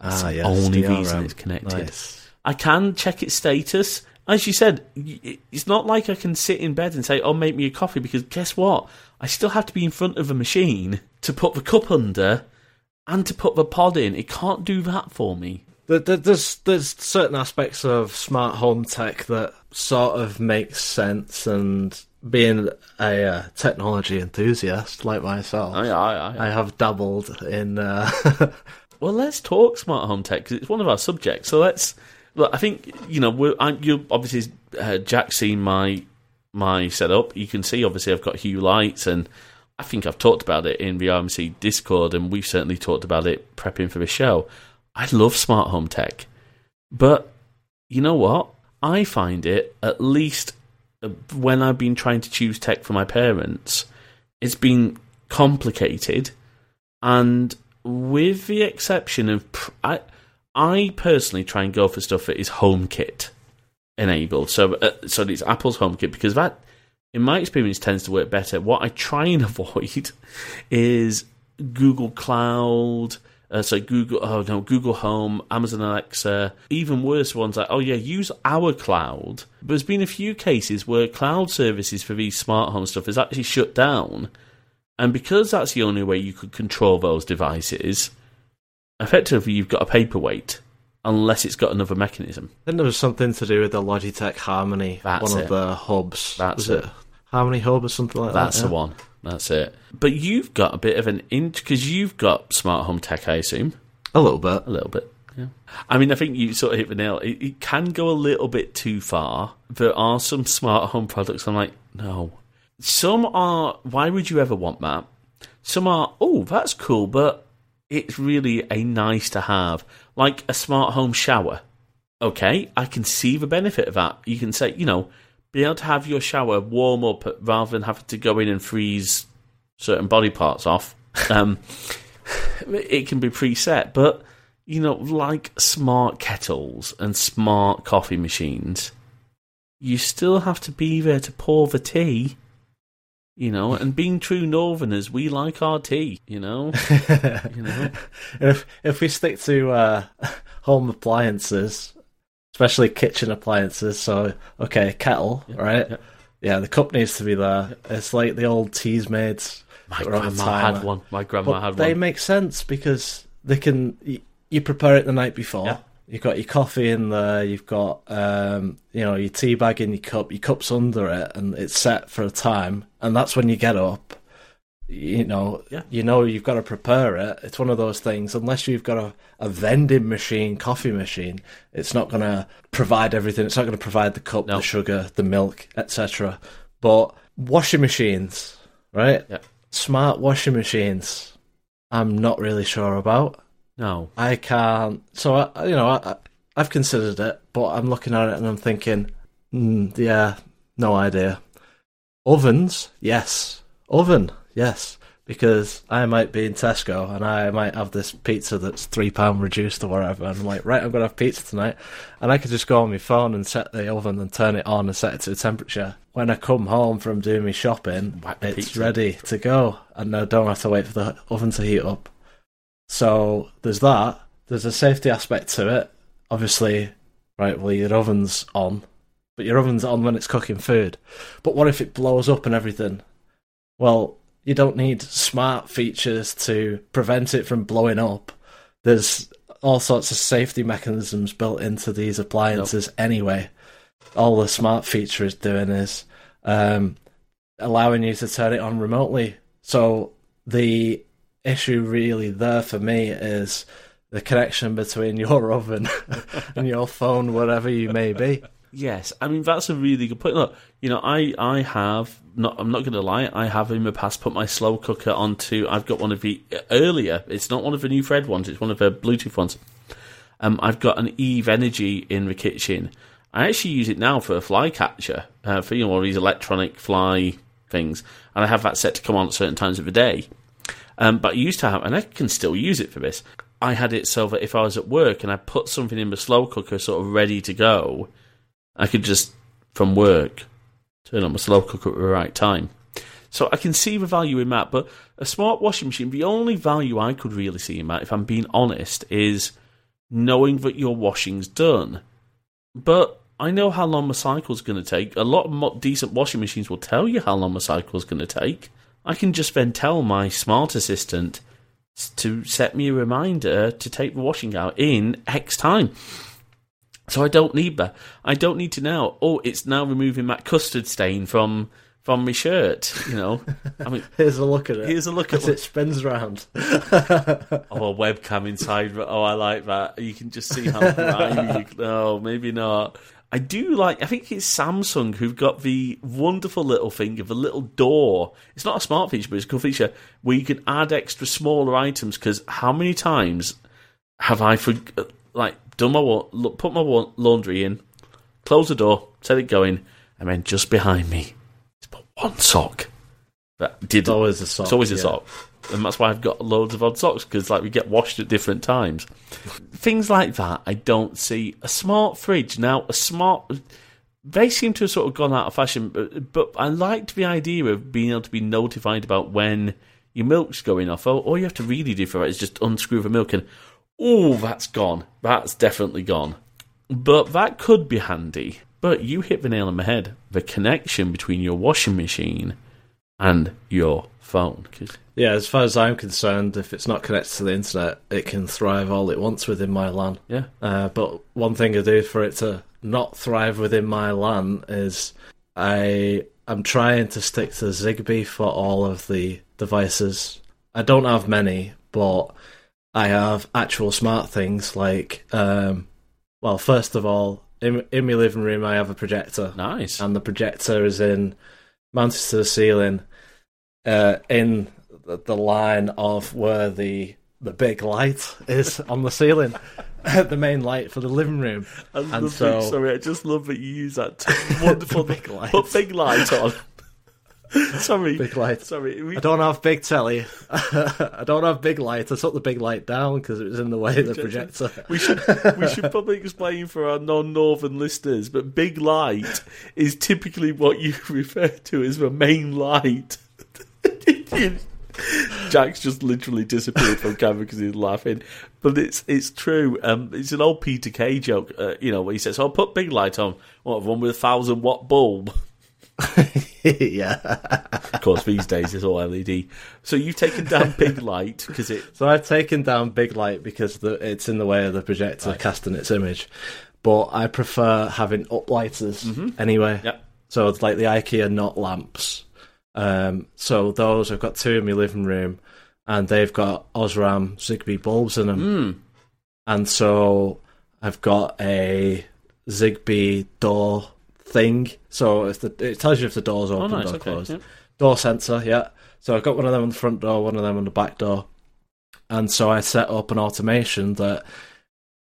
That's ah, the yes, only DRM. reason it's connected. Nice. I can check its status as you said, it's not like I can sit in bed and say, "Oh, make me a coffee," because guess what? I still have to be in front of a machine to put the cup under and to put the pod in. It can't do that for me. There's there's certain aspects of smart home tech that sort of makes sense, and being a uh, technology enthusiast like myself, I, I, I, I have dabbled in. Uh... well, let's talk smart home tech because it's one of our subjects. So let's Look, I think you know we're, I, you obviously uh, Jack seen my my setup. You can see obviously I've got Hue lights, and I think I've talked about it in the RMC Discord, and we've certainly talked about it prepping for the show. I love smart home tech, but you know what? I find it at least uh, when I've been trying to choose tech for my parents, it's been complicated, and with the exception of I I personally try and go for stuff that is HomeKit enabled. So, uh, so it's Apple's HomeKit because that in my experience, tends to work better. What I try and avoid is Google Cloud. Uh, so Google, oh no, Google Home, Amazon Alexa, even worse ones like, oh yeah, use our cloud. But there's been a few cases where cloud services for these smart home stuff is actually shut down, and because that's the only way you could control those devices, effectively you've got a paperweight unless it's got another mechanism. Then there was something to do with the Logitech Harmony, That's one it. of the hubs. That's was it. Harmony Hub or something like That's that? That's the yeah? one. That's it. But you've got a bit of an int because you've got smart home tech, I assume. A little bit. A little bit. Yeah. I mean, I think you sort of hit the nail. It, it can go a little bit too far. There are some smart home products. I'm like, no. Some are. Why would you ever want that? Some are. Oh, that's cool, but it's really a nice to have, like a smart home shower. Okay, I can see the benefit of that. You can say, you know, be able to have your shower warm up rather than having to go in and freeze certain body parts off. Um, it can be preset, but you know, like smart kettles and smart coffee machines, you still have to be there to pour the tea. You know, and being true Northerners, we like our tea. You know, you know. if if we stick to uh, home appliances, especially kitchen appliances, so okay, kettle, right? yeah. Yeah. the cup needs to be there. It's like the old Teasmades. My that were on the grandma had one. My grandma But had one. they make sense because they can. You, you prepare it the night before. You've got your coffee in there. You've got um, you know your tea bag in your cup. Your cup's under it, and it's set for a time. And that's when you get up. You know, Yeah. you know you've got to prepare it. It's one of those things. Unless you've got a, a vending machine, coffee machine, it's not going to provide everything. It's not going to provide the cup, No. the sugar, the milk, etc. But washing machines, right? Yeah. Smart washing machines. I'm not really sure about. No, I can't. So I, you know, I, I've considered it, but I'm looking at it and I'm thinking, mm, yeah, no idea. Ovens, yes. Oven, yes. Because I might be in Tesco and I might have this pizza that's three pound reduced or whatever, and I'm like, right, I'm gonna have pizza tonight, and I could just go on my phone and set the oven and turn it on and set it to a temperature. When I come home from doing my shopping, Whack it's pizza. ready to go, and I don't have to wait for the oven to heat up. So there's that. There's a safety aspect to it. Obviously, right, well, your oven's on, but your oven's on when it's cooking food. But what if it blows up and everything? Well, you don't need smart features to prevent it from blowing up. There's all sorts of safety mechanisms built into these appliances anyway. All the smart feature is doing is um, allowing you to turn it on remotely. So the issue really there for me is the connection between your oven and your phone, whatever you may be. Yes, I mean that's a really good point. Look, you know, I I have not. I'm not going to lie. I have in the past put my slow cooker onto. I've got one of the earlier. It's not one of the new Thread ones. It's one of the Bluetooth ones. Um, I've got an Eve Energy in the kitchen. I actually use it now for a fly catcher, uh, for you know all these electronic fly things, and I have that set to come on at certain times of the day. Um, but I used to have, and I can still use it for this. I had it so that if I was at work and I put something in the slow cooker, sort of ready to go, I could just from work turn on my slow cooker at the right time. So I can see the value in that, but a smart washing machine, the only value I could really see in that, if I'm being honest, is knowing that your washing's done. But I know how long my cycle's going to take. A lot of decent washing machines will tell you how long my cycle's going to take. I can just then tell my smart assistant to set me a reminder to take the washing out in X time. So I don't need that. I don't need to now. Oh, it's now removing that custard stain from from my shirt. You know, I mean, Here's a look at it. here's a look at as it spins round. oh a webcam inside. Oh, I like that. You can just see how grimy. you- Oh, maybe not. I do like. I think it's Samsung who've got the wonderful little thing of a little door. It's not a smart feature, but it's a cool feature where you can add extra smaller items. Because how many times have I for like done my put my laundry in, close the door, set it going, and then just behind me, it's put one sock that did It's always a sock. it's always a yeah. sock. And that's why I've got loads of odd socks because like we get washed at different times. Things like that I don't see. A smart fridge now. A smart. they seem to have sort of gone out of fashion. But, but I liked the idea of being able to be notified about when your milk's going off. All, you have to really do for that is just unscrew the milk and, oh, that's gone. That's definitely gone. But that could be handy. But you hit the nail on the head. The connection between your washing machine and your phone. Yeah, as far as I'm concerned, if it's not connected to the internet, it can thrive all it wants within my LAN. yeah. Uh, but one thing I do for it to not thrive within my LAN is I am trying to stick to Zigbee for all of the devices. I don't have many, but I have actual smart things like, um, well, first of all, in, in my living room, I have a projector Nice. and the projector is in mounted to the ceiling uh, in the, the line of where the the big light is on the ceiling the main light for the living room I and so- it. Sorry, I just love that you use that term. wonderful Big light. Put big light on. Sorry. big light Sorry. We, I don't have big telly. I don't have big light. I took the big light down because it was in the way of the projector. we should we should probably explain for our non-northern listeners, but big light is typically what you refer to as the main light. Jack's just literally disappeared from camera because he's laughing, but it's it's true. Um, it's an old Peter Kay joke, uh, you know, where he says, "I'll put big light on, what one with a thousand watt bulb." yeah. Of course, these days it's all LED. So you've taken down big light because it. So I've taken down big light because the, it's in the way of the projector casting its image. But I prefer having uplighters anyway. Yep. So it's like the IKEA not lamps. Um, so those I've got two in my living room, and they've got Osram Zigbee bulbs in them. Mm. And so I've got a Zigbee door thing. So if the, it tells you if the door's Oh, open nice. or Okay. closed door sensor, yeah. So I've got one of them on the front door, one of them on the back door. And so I set up an automation that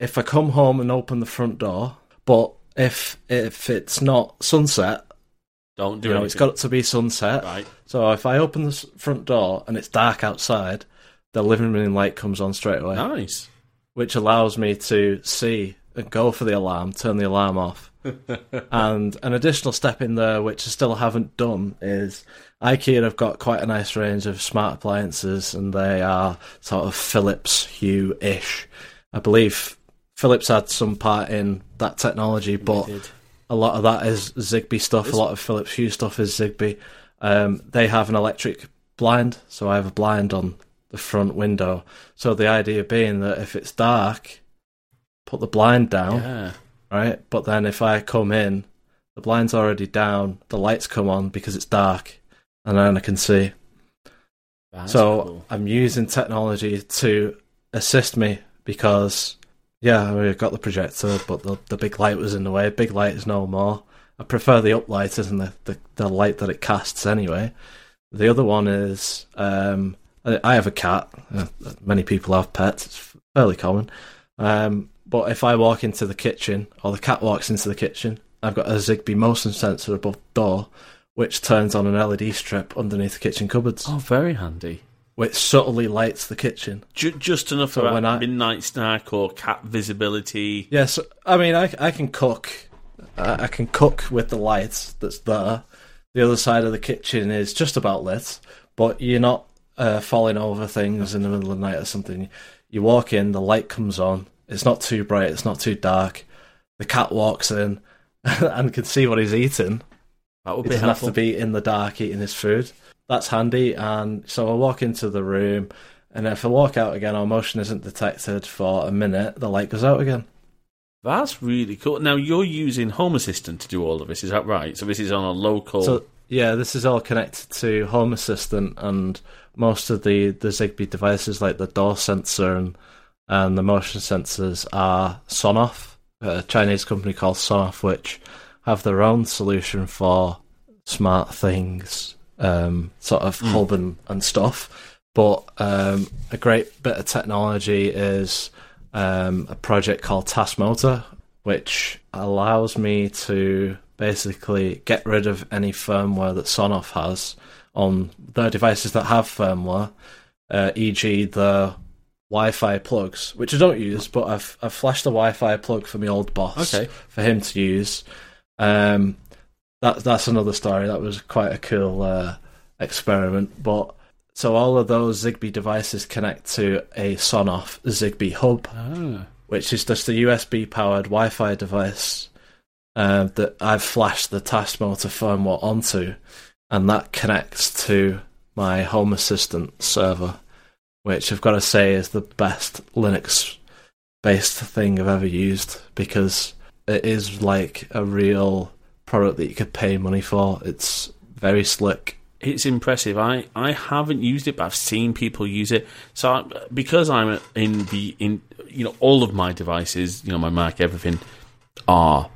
if I come home and open the front door, but if if it's not sunset, Don't do you know, anything. it's got to be sunset. right. So if I open the front door and it's dark outside, the living room light comes on straight away, Nice. which allows me to see and go for the alarm, turn the alarm off. and an additional step in there, which I still haven't done, is IKEA have got quite a nice range of smart appliances, and they are sort of Philips Hue ish. I believe Philips had some part in that technology, but. A lot of that is Zigbee stuff. A lot of Philips Hue stuff is Zigbee. Um, they have an electric blind, so I have a blind on the front window. So the idea being that if it's dark, put the blind down, Yeah. right? But then if I come in, the blind's already down, the lights come on because it's dark, and then I can see. That's so cool. I'm using technology to assist me because, yeah, I've got the projector, but the, the big light was in the way. Big light is no more. I prefer the uplighters and the, the, the light that it casts anyway. The other one is um, I I have a cat. Uh, many people have pets. It's fairly common. Um, but if I walk into the kitchen or the cat walks into the kitchen, I've got a Zigbee motion sensor above the door, which turns on an LED strip underneath the kitchen cupboards Oh, very handy. Which subtly lights the kitchen. Ju- just enough So for when I- midnight snack or cat visibility. Yes, I mean I, I can cook. I, I can cook with the lights that's there. The other side of the kitchen is just about lit, but you're not uh, falling over things in the middle of the night or something. You walk in, the light comes on. It's not too bright. It's not too dark. The cat walks in and can see what he's eating. That would He be doesn't have to be in the dark eating his food. That's handy. And so I walk into the room, and if I walk out again, our motion isn't detected for a minute, the light goes out again. That's really cool. Now you're using Home Assistant to do all of this. Is that right? So this is on a local. So yeah, this is all connected to Home Assistant and most of the the Zigbee devices, like the door sensor and and the motion sensors, are Sonoff, a Chinese company called Sonoff, which have their own solution for smart things, um, sort of hub and, and stuff. But um, a great bit of technology is um, a project called Tasmota, which allows me to basically get rid of any firmware that Sonoff has on their devices that have firmware, uh, e.g. the Wi-Fi plugs, which I don't use, but I've I've flashed the Wi-Fi plug for my old boss Okay. for him to use. Um, that that's another story. That was quite a cool uh, experiment. But so all of those Zigbee devices connect to a Sonoff Zigbee hub, Ah. which is just a USB powered Wi-Fi device uh, that I've flashed the Tasmota firmware onto, and that connects to my Home Assistant server, which I've got to say is the best Linux based thing I've ever used because it is like a real product that you could pay money for. It's very slick. It's impressive. I, I haven't used it, but I've seen people use it. So I, because I'm in the in you know all of my devices, you know my Mac, everything are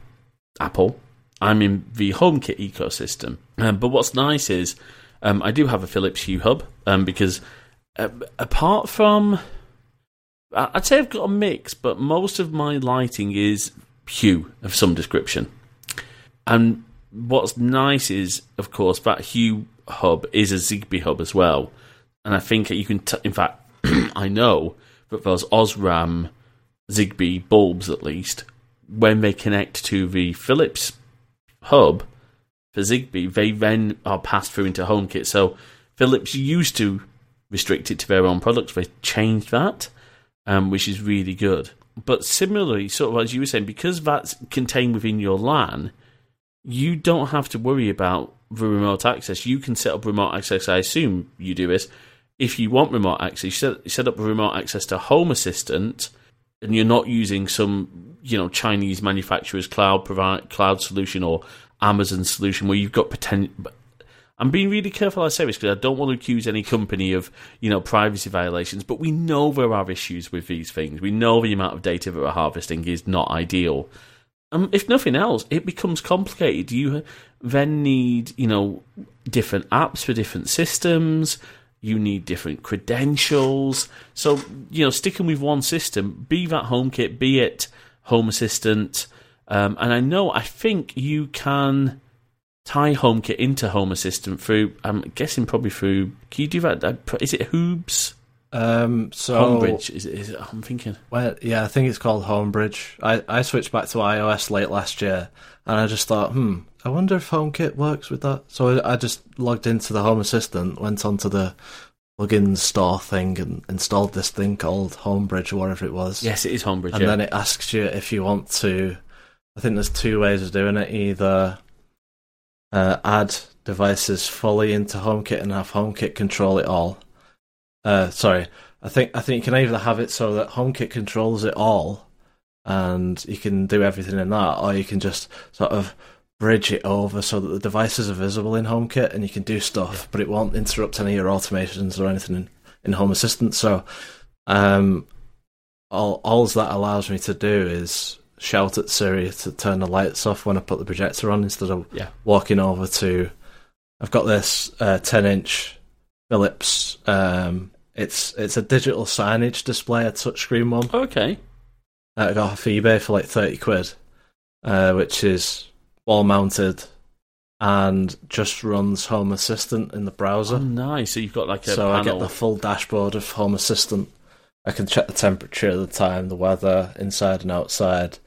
Apple. I'm in the HomeKit ecosystem. Um, but what's nice is um, I do have a Philips Hue hub um, because uh, apart from I'd say I've got a mix, but most of my lighting is Hue of some description. And what's nice is, of course, that Hue hub is a Zigbee hub as well. And I think you can, t- in fact, I know that those Osram Zigbee bulbs, at least, when they connect to the Philips hub for Zigbee, they then are passed through into HomeKit. So Philips used to restrict it to their own products. They changed that, um, which is really good. But similarly, sort of as you were saying, because that's contained within your LAN, you don't have to worry about the remote access. You can set up remote access. I assume you do this. If you want remote access, you set, you set up a remote access to Home Assistant, and you're not using some you know Chinese manufacturer's cloud provide cloud solution or Amazon solution where you've got potential. I'm being really careful I say this because I don't want to accuse any company of, you know, privacy violations, but we know there are issues with these things. We know the amount of data that we're harvesting is not ideal. Um, if nothing else, it becomes complicated. You then need, you know, different apps for different systems. You need different credentials. So, you know, sticking with one system, be that HomeKit, be it Home Assistant, um, and I know, I think you can tie HomeKit into Home Assistant through. I'm guessing probably through. Can you do that? uh, it Hoobs? Um, so Homebridge? Is it, is it? I'm thinking. Well, yeah, I think it's called Homebridge. I, I switched back to iOS late last year, and I just thought, hmm, I wonder if HomeKit works with that. So I just logged into the Home Assistant, went onto the plugin store thing, and installed this thing called Homebridge or whatever it was. Yes, it is Homebridge. and yeah. then it asks you if you want to. I think there's two ways of doing it. Either uh, add devices fully into HomeKit and have HomeKit control it all. Uh, sorry, I think I think you can either have it so that HomeKit controls it all, and you can do everything in that, or you can just sort of bridge it over so that the devices are visible in HomeKit and you can do stuff, but it won't interrupt any of your automations or anything in, in Home Assistant. So, um, all all that allows me to do is shout at Siri to turn the lights off when I put the projector on instead of Yeah. walking over to. I've got this uh, ten inch Philips. Um, it's it's a digital signage display, a touchscreen one. Okay. Uh, I got off eBay for like thirty quid, uh, which is wall mounted and just runs Home Assistant in the browser. Oh, nice. So you've got like a so I get the full dashboard of Home Assistant. I can check the temperature of the time, the weather, inside and outside.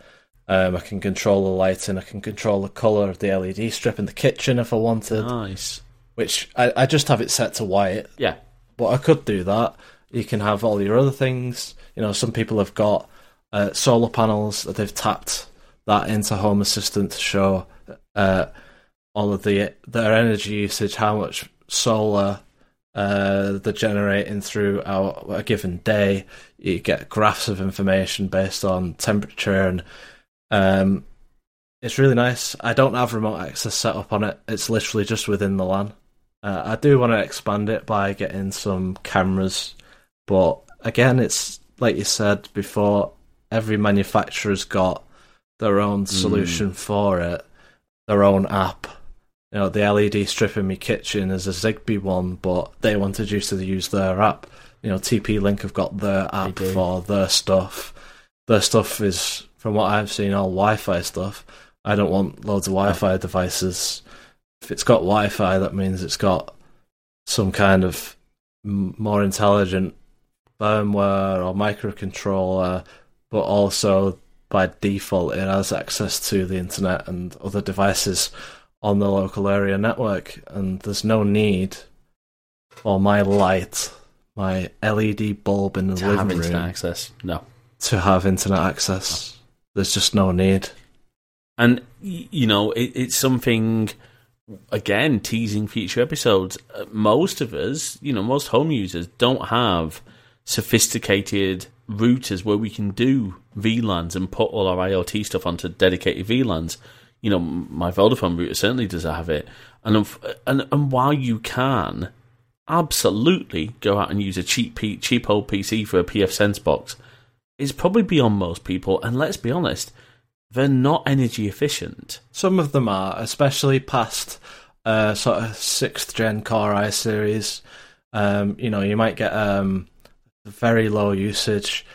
Um, I can control the lighting. I can control the color of the LED strip in the kitchen if I wanted. nice. Which I, I just have it set to white, Yeah. but I could do that. You can have all your other things. You know, some people have got uh, solar panels that they've tapped that into Home Assistant to show uh, all of the their energy usage, how much solar uh, they're generating throughout a given day. You get graphs of information based on temperature, and um, it's really nice. I don't have remote access set up on it. It's literally just within the LAN. Uh, I do want to expand it by getting some cameras, but again, it's like you said before. Every manufacturer's got their own solution for it, their own app. You know, the LED strip in my kitchen is a Zigbee one, but they wanted you to use their app. You know, TP Link have got their app for their stuff. Their stuff is, from what I've seen, all Wi-Fi stuff. I don't want loads of Wi-Fi devices. If it's got Wi-Fi, that means it's got some kind of more intelligent firmware or microcontroller, but also by default, it has access to the internet and other devices on the local area network, and there's no need for my light, my LED bulb in the To living have room, access, no. to have internet access. There's just no need. And you know, it, it's something again teasing future episodes. Uh, Most of us, you know, most home users don't have sophisticated routers where we can do VLANs and put all our IoT stuff onto dedicated VLANs. You know, my Vodafone router certainly does have it, and and and while you can absolutely go out and use a cheap cheap old PC for a pfSense box, it's probably beyond most people. And let's be honest, they're not energy efficient. Some of them are, especially past uh, sort of sixth gen Core i series. Um, you know, you might get um, very low usage.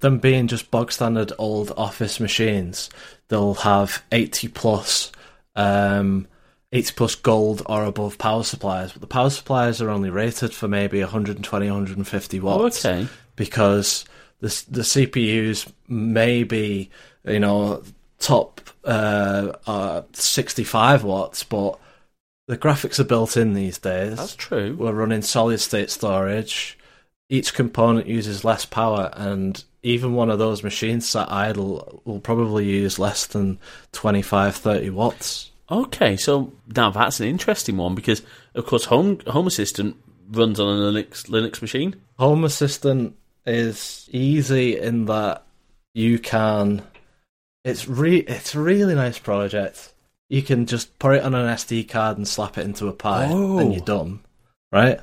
Them being just bog standard old office machines, they'll have 80 plus, um, 80 plus gold or above power supplies. But the power supplies are only rated for maybe 120, 150 watts okay. because the the CPUs may be you know top uh, uh, 65 watts, but the graphics are built in these days. That's true. We're running solid state storage. Each component uses less power, and even one of those machines sat idle will probably use less than 25, 30 watts. Okay, so now that's an interesting one because, of course, Home Home Assistant runs on a Linux Linux machine. Home Assistant is easy in that you can. It's re it's a really nice project. You can just put it on an SD card and slap it into a Pi, Oh. and you're done. Right?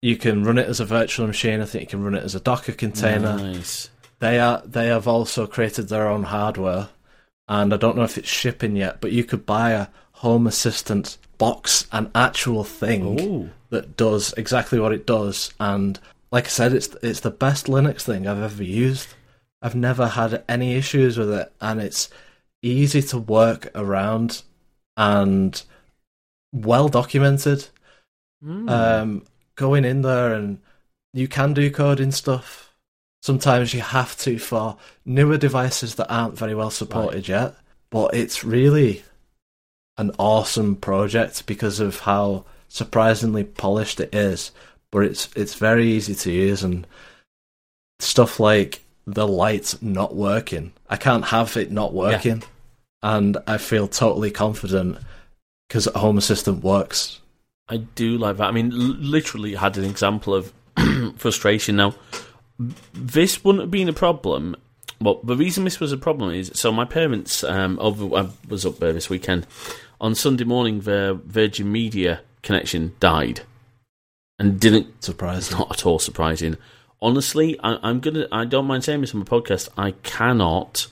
You can run it as a virtual machine. I think you can run it as a Docker container. Nice. They are they have also created their own hardware, and I don't know if it's shipping yet, but you could buy a Home Assistant box, an actual thing Oh, that does exactly what it does. And like I said, it's it's the best Linux thing I've ever used. I've never had any issues with it, and it's easy to work around and well documented. Mm. Um, going in there and you can do coding stuff. Sometimes you have to for newer devices that aren't very well supported yet. But it's really an awesome project because of how surprisingly polished it is. But it's it's very easy to use and stuff like the lights not working. I can't have it not working, and I feel totally confident because Home Assistant works. I do like that. I mean, literally had an example of frustration. Now, this wouldn't have been a problem. Well, the reason this was a problem is so my parents um, over I was up there this weekend on Sunday morning. Their Virgin Media connection died, and didn't Surprising. not at all surprising. Honestly, I, I'm gonna. I don't mind saying this on my podcast. I cannot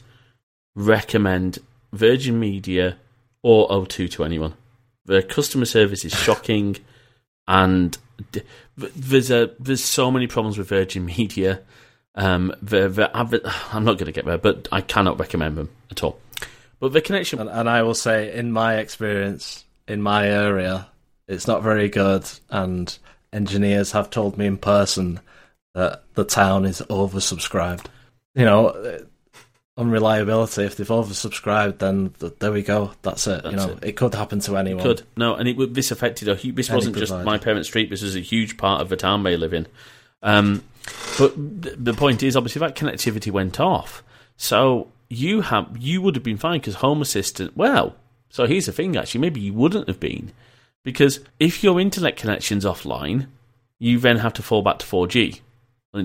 recommend Virgin Media or O2 to anyone. The customer service is shocking, and there's a there's so many problems with Virgin Media. Um, the, I'm not going to get there, but I cannot recommend them at all. But the connection, And, and I will say, in my experience, in my area, it's not very good. And engineers have told me in person that the town is oversubscribed. You know, unreliability. If they've oversubscribed, then th- there we go. That's it. you know, it. it. could happen to anyone. could no, and it would- this affected a hu- this Any wasn't just my parents' street. This was a huge part of the town they live in. Um, but th- the point is, obviously, that connectivity went off. So you have you would have been fine because Home Assistant. Well, so here's the thing. Actually, maybe you wouldn't have been because if your internet connection's offline, you then have to fall back to 4G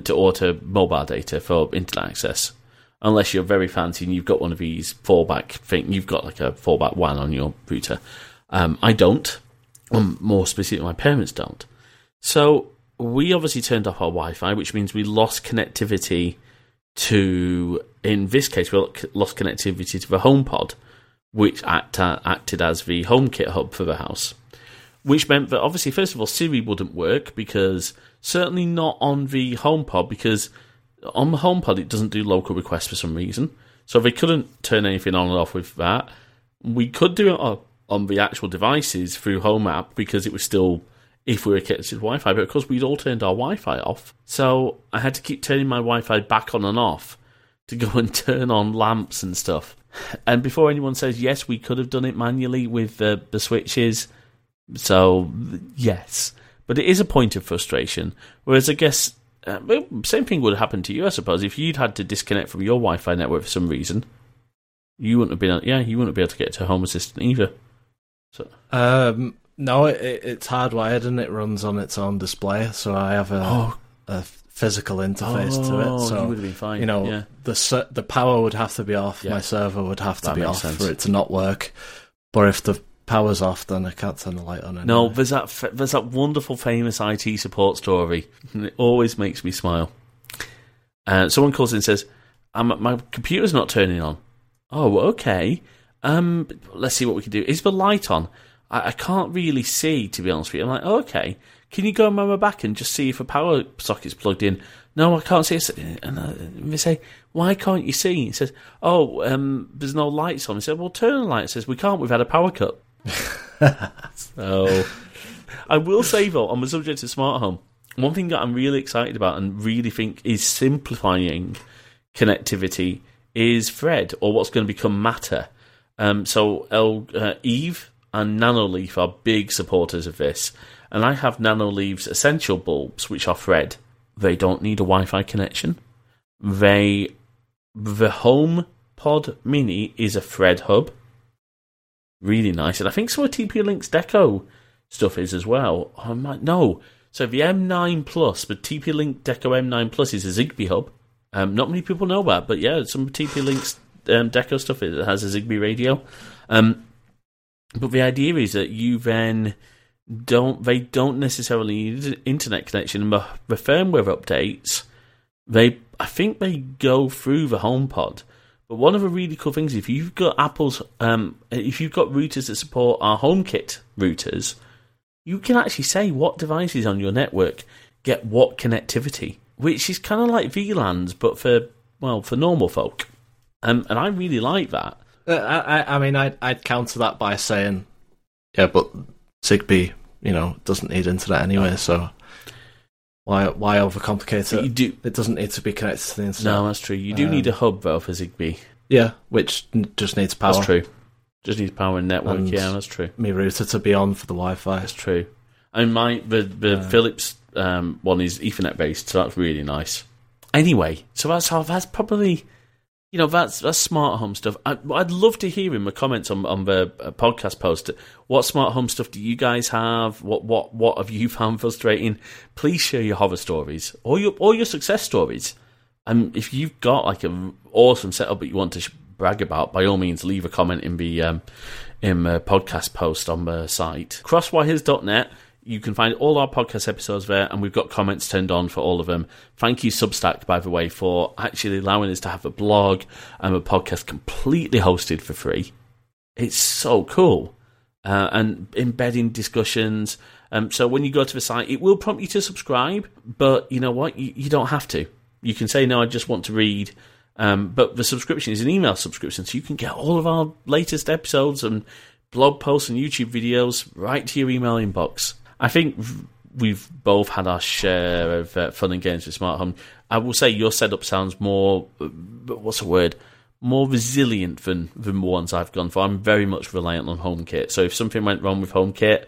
to or to mobile data for internet access. Unless you're very fancy and you've got one of these fallback thing, you've got like a fallback WAN on your router. Um, I don't. Um, more specifically, my parents don't. So we obviously turned off our Wi-Fi, which means we lost connectivity to. In this case, we lost connectivity to the HomePod, which act, acted as the HomeKit hub for the house. Which meant that obviously, first of all, Siri wouldn't work because certainly not on the HomePod because on the HomePod it doesn't do local requests for some reason. So they couldn't turn anything on and off with that. We could do it on, the actual devices through Home app because it was still if we were connected to Wi-Fi, but of course we'd all turned our Wi-Fi off. So I had to keep turning my Wi-Fi back on and off to go and turn on lamps and stuff. And before anyone says yes, we could have done it manually with the, the switches. So yes, but it is a point of frustration. Whereas I guess uh, same thing would happen to you, I suppose, if you'd had to disconnect from your Wi-Fi network for some reason. You wouldn't have been, yeah, you wouldn't be able to get to Home Assistant either. So, Um, no, it, it's hardwired and it runs on its own display, so I have a, oh, a physical interface to oh, it. So you would have been fine. you know, yeah. the the power would have to be off. Yeah. My server would have to That be off sense. for it to not work. But if the power's off, then I can't turn the light on. Anyway. No, there's that fa- there's that wonderful famous IT support story. And it always makes me smile. Uh, someone calls in and says, "My computer's not turning on." Oh, okay. Um, let's see what we can do. Is the light on? I, I can't really see, to be honest with you. I'm like, oh, okay. Can you go around my back and just see if a power socket's plugged in? No, I can't see. it. And uh, they say, why can't you see? He says, oh, um, there's no lights on. He said, well, turn the light. He says, we can't. We've had a power cut. so, I will say though, on the subject of smart home, one thing that I'm really excited about and really think is simplifying connectivity is Thread, or what's going to become Matter. Um, so, El, uh, Eve and Nanoleaf are big supporters of this, and I have Nanoleaf's essential bulbs, which are Thread. They don't need a Wi-Fi connection. They, the Home Pod Mini is a Thread hub really nice. And I think some of TP Link's Deco stuff is as well. I might no. So the M9 Plus, the TP Link Deco M9 Plus is a Zigbee hub. Um, not many people know that, but yeah, some TP Link's um, Deco stuff it has a Zigbee radio. Um, but the idea is that you then don't they don't necessarily need an internet connection. And the, the firmware updates, they I think they go through the HomePod. But one of the really cool things, if you've got Apple's, um, if you've got routers that support our HomeKit routers, you can actually say what devices on your network get what connectivity, which is kind of like VLANs, but for well, for normal folk. Um, and I really like that. Uh, I, I, I mean, I'd, I'd counter that by saying, yeah, but Zigbee, you know, doesn't need internet anyway, so why why overcomplicate But you it? do. It doesn't need to be connected to the internet. No, that's true. You do Um, need a hub though for Zigbee. Yeah, which n- just needs power. That's true. Just needs power and network. And- yeah, that's true. Me router to be on for the Wi-Fi. That's true. And my the the Uh, Philips um, one is Ethernet based, so that's really nice. Anyway, so that's how that's probably you know that's that's smart home stuff. I, I'd love to hear in the comments on on the uh, podcast post what smart home stuff do you guys have? What what what have you found frustrating? Please share your horror stories or your or your success stories. And if you've got like an awesome setup that you want to brag about, by all means, leave a comment in the um, in the podcast post on the site. Crosswires.net. You can find all our podcast episodes there, and we've got comments turned on for all of them. Thank you, Substack, by the way, for actually allowing us to have a blog and a podcast completely hosted for free. It's so cool. Uh, and embedding discussions. Um, so when you go to the site, it will prompt you to subscribe, but you know what? You, you don't have to. You can say, no, I just want to read. Um, but the subscription is an email subscription, so you can get all of our latest episodes and blog posts and YouTube videos right to your email inbox. I think we've both had our share of uh, fun and games with Smart Home. I will say your setup sounds more, uh, what's the word? More resilient than, than the ones I've gone for. I'm very much reliant on HomeKit. So if something went wrong with HomeKit,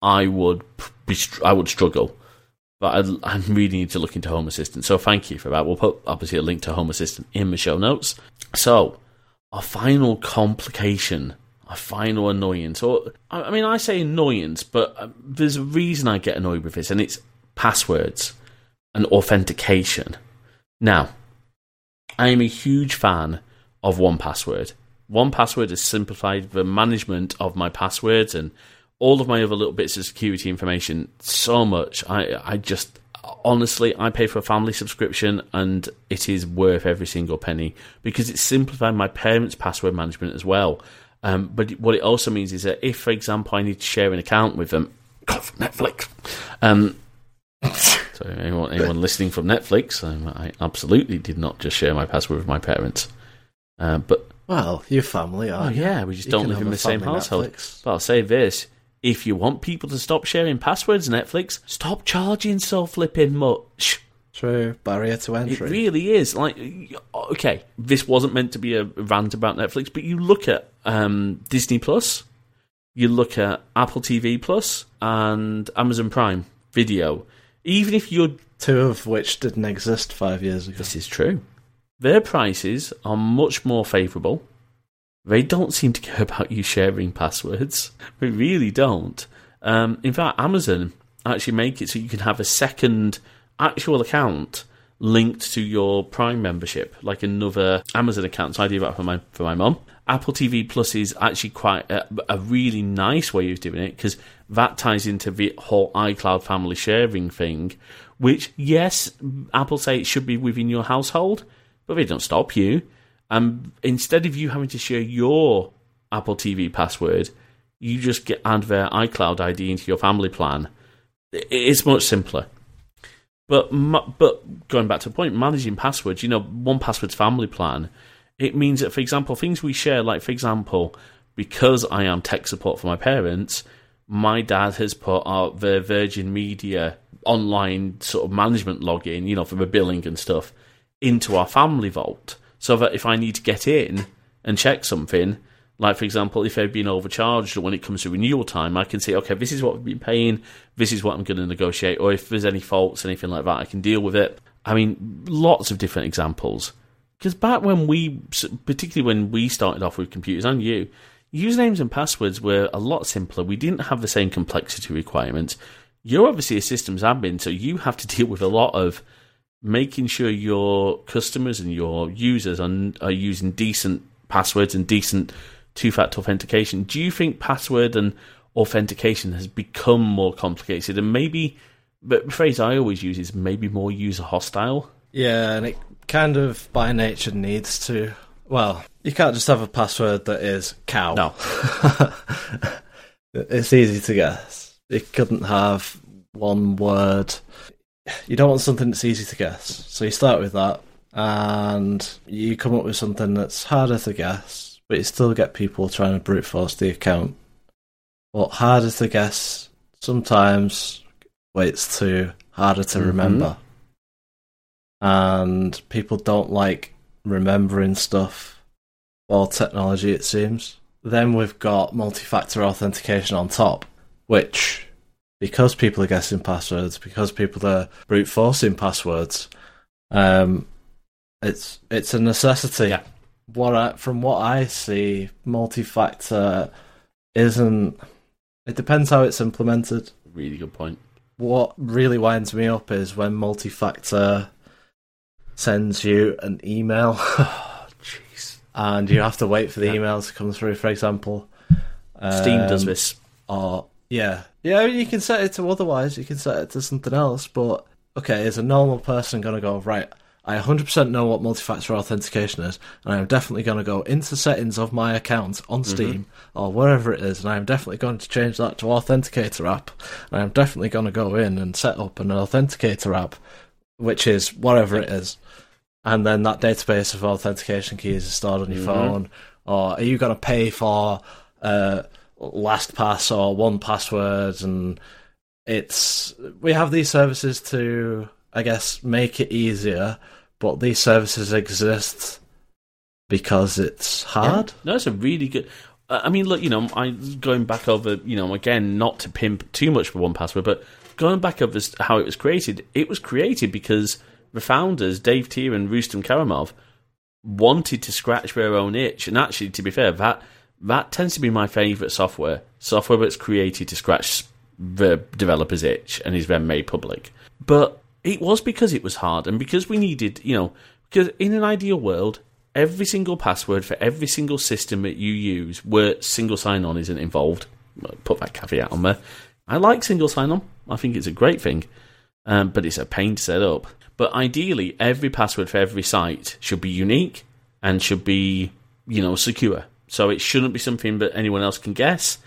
I would be I would struggle. But I, I really need to look into Home Assistant. So thank you for that. We'll put obviously a link to Home Assistant in the show notes. So our final complication, our final annoyance, or I I mean, I say annoyance, but uh, there's a reason I get annoyed with this, and it's passwords and authentication. Now, I am a huge fan of 1Password. One Password has simplified the management of my passwords and all of my other little bits of security information so much. I I just honestly I pay for a family subscription and it is worth every single penny because it's simplified my parents' password management as well. Um, but what it also means is that if, for example, I need to share an account with them, Netflix. Um, so anyone anyone listening from Netflix, um, I absolutely did not just share my password with my parents. Uh, but Well, your family oh are. yeah, we just You don't live in the same household. Netflix. But I'll say this: if you want people to stop sharing passwords, Netflix, stop charging so flipping much. True. Barrier to entry. It really is. Like, okay, this wasn't meant to be a rant about Netflix, but you look at um, Disney Plus, you look at Apple TV Plus, and Amazon Prime Video. Even if you're, Two of which didn't exist five years ago. this is true, their prices are much more favourable. They don't seem to care about you sharing passwords. They really don't. Um, in fact, Amazon actually make it so you can have a second actual account linked to your Prime membership, like another Amazon account. So I do that for my for my mum. Apple TV Plus is actually quite a, a really nice way of doing it because that ties into the whole iCloud family sharing thing. Which, yes, Apple say it should be within your household, but they don't stop you. And instead of you having to share your Apple TV password, you just get add their iCloud ID into your family plan. It's much simpler. But but going back to the point, managing passwords, you know, 1Password's family plan, it means that, for example, things we share, like for example, because I am tech support for my parents, my dad has put out the Virgin Media online sort of management login, you know, for the billing and stuff, into our family vault, so that if I need to get in and check something, like for example, if they've been overcharged when it comes to renewal time, I can say, okay, this is what we've been paying, this is what I'm going to negotiate, or if there's any faults, anything like that, I can deal with it. I mean, lots of different examples. Because back when we, particularly when we started off with computers and you, usernames and passwords were a lot simpler. We didn't have the same complexity requirements. You're obviously a systems admin, so you have to deal with a lot of making sure your customers and your users are, are using decent passwords and decent two-factor authentication. Do you think password and authentication has become more complicated and maybe, but the phrase I always use is maybe more user hostile? Yeah, and it kind of by nature needs to. Well, you can't just have a password that is cow. No. it's easy to guess. It couldn't have one word. You don't want something that's easy to guess. So you start with that, and you come up with something that's harder to guess, but you still get people trying to brute force the account. But harder to guess sometimes weights to harder to Mhm. remember. And people don't like remembering stuff or technology, it seems. Then we've got multi factor authentication on top, which, because people are guessing passwords, because people are brute forcing passwords, um, it's it's a necessity. Yeah. What I, from what I see, multi factor isn't. It depends how it's implemented. Really good point. What really winds me up is when multi factor sends you an email Jeez. and you have to wait for the Yeah. email to come through, for example. Steam does Um, this. Or yeah, yeah. You can set it to otherwise. You can set it to something else. But okay, is a normal person going to go right? I 100% know what multi-factor authentication is, and I'm definitely going to go into settings of my account on Steam or wherever it is, and I'm definitely going to change that to Authenticator app, and I'm definitely going to go in and set up an Authenticator app, which is whatever it is, and then that database of authentication keys is stored on your Mhm. phone. Or are you going to pay for uh, LastPass or 1Password? And it's we have these services to, I guess, make it easier, but these services exist because it's hard. No, it's a really good. I mean, look, you know, I going back over, you know, again, not to pimp too much for 1Password, but going back over how it was created. It was created because the founders, Dave Teare and Roustem Karimov, wanted to scratch their own itch. And actually, to be fair, that that tends to be my favourite software. Software that's created to scratch the developer's itch and is then made public. But it was because it was hard and because we needed, you know, because in an ideal world, every single password for every single system that you use where single sign on isn't involved, put that caveat on there. I like single sign on. I think it's a great thing, um, but it's a pain to set up. But ideally, every password for every site should be unique and should be, you know, secure. So it shouldn't be something that anyone else can guess.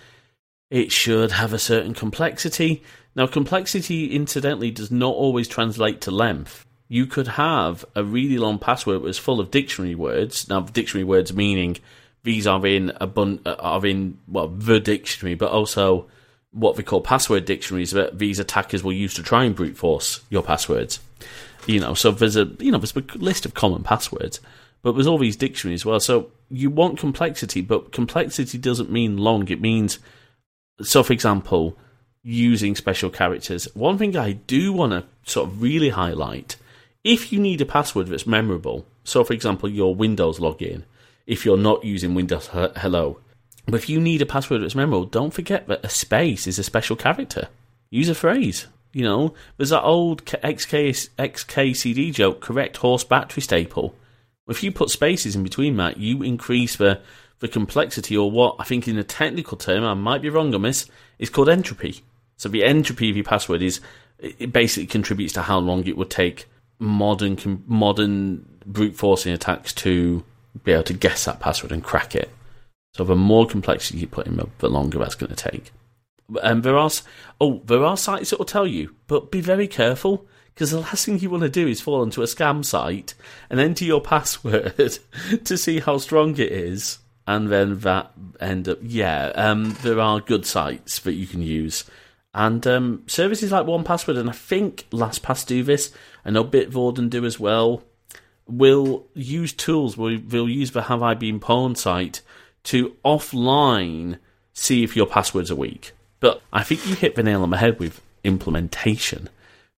It should have a certain complexity. Now, complexity, incidentally, does not always translate to length. You could have a really long password that's full of dictionary words. Now, dictionary words meaning these are in a bun- uh, are in well the dictionary, but also what we call password dictionaries that these attackers will use to try and brute force your passwords. You know, so there's a you know there's a list of common passwords, but there's all these dictionaries as well. So you want complexity, but complexity doesn't mean long. It means so, for example, using special characters. One thing I do want to sort of really highlight if you need a password that's memorable, so for example, your Windows login, if you're not using Windows Hello, but if you need a password that's memorable, don't forget that a space is a special character. Use a phrase. You know, there's that old XK, XKCD joke, correct horse battery staple. If you put spaces in between that, you increase the, the complexity, or what I think in a technical term, I might be wrong on this, is called entropy. So the entropy of your password is, it basically contributes to how long it would take modern modern brute forcing attacks to be able to guess that password and crack it. So the more complexity you put in, the longer that's going to take. And there are oh, there are sites that will tell you, but be very careful because the last thing you want to do is fall into a scam site and enter your password to see how strong it is, and then that end up. Yeah, um, there are good sites that you can use. And um, services like 1Password, and I think LastPass do this, I know Bitwarden do as well, will use tools, will, will use the Have I Been Pwned site to offline see if your passwords are weak. But I think you hit the nail on the head with implementation.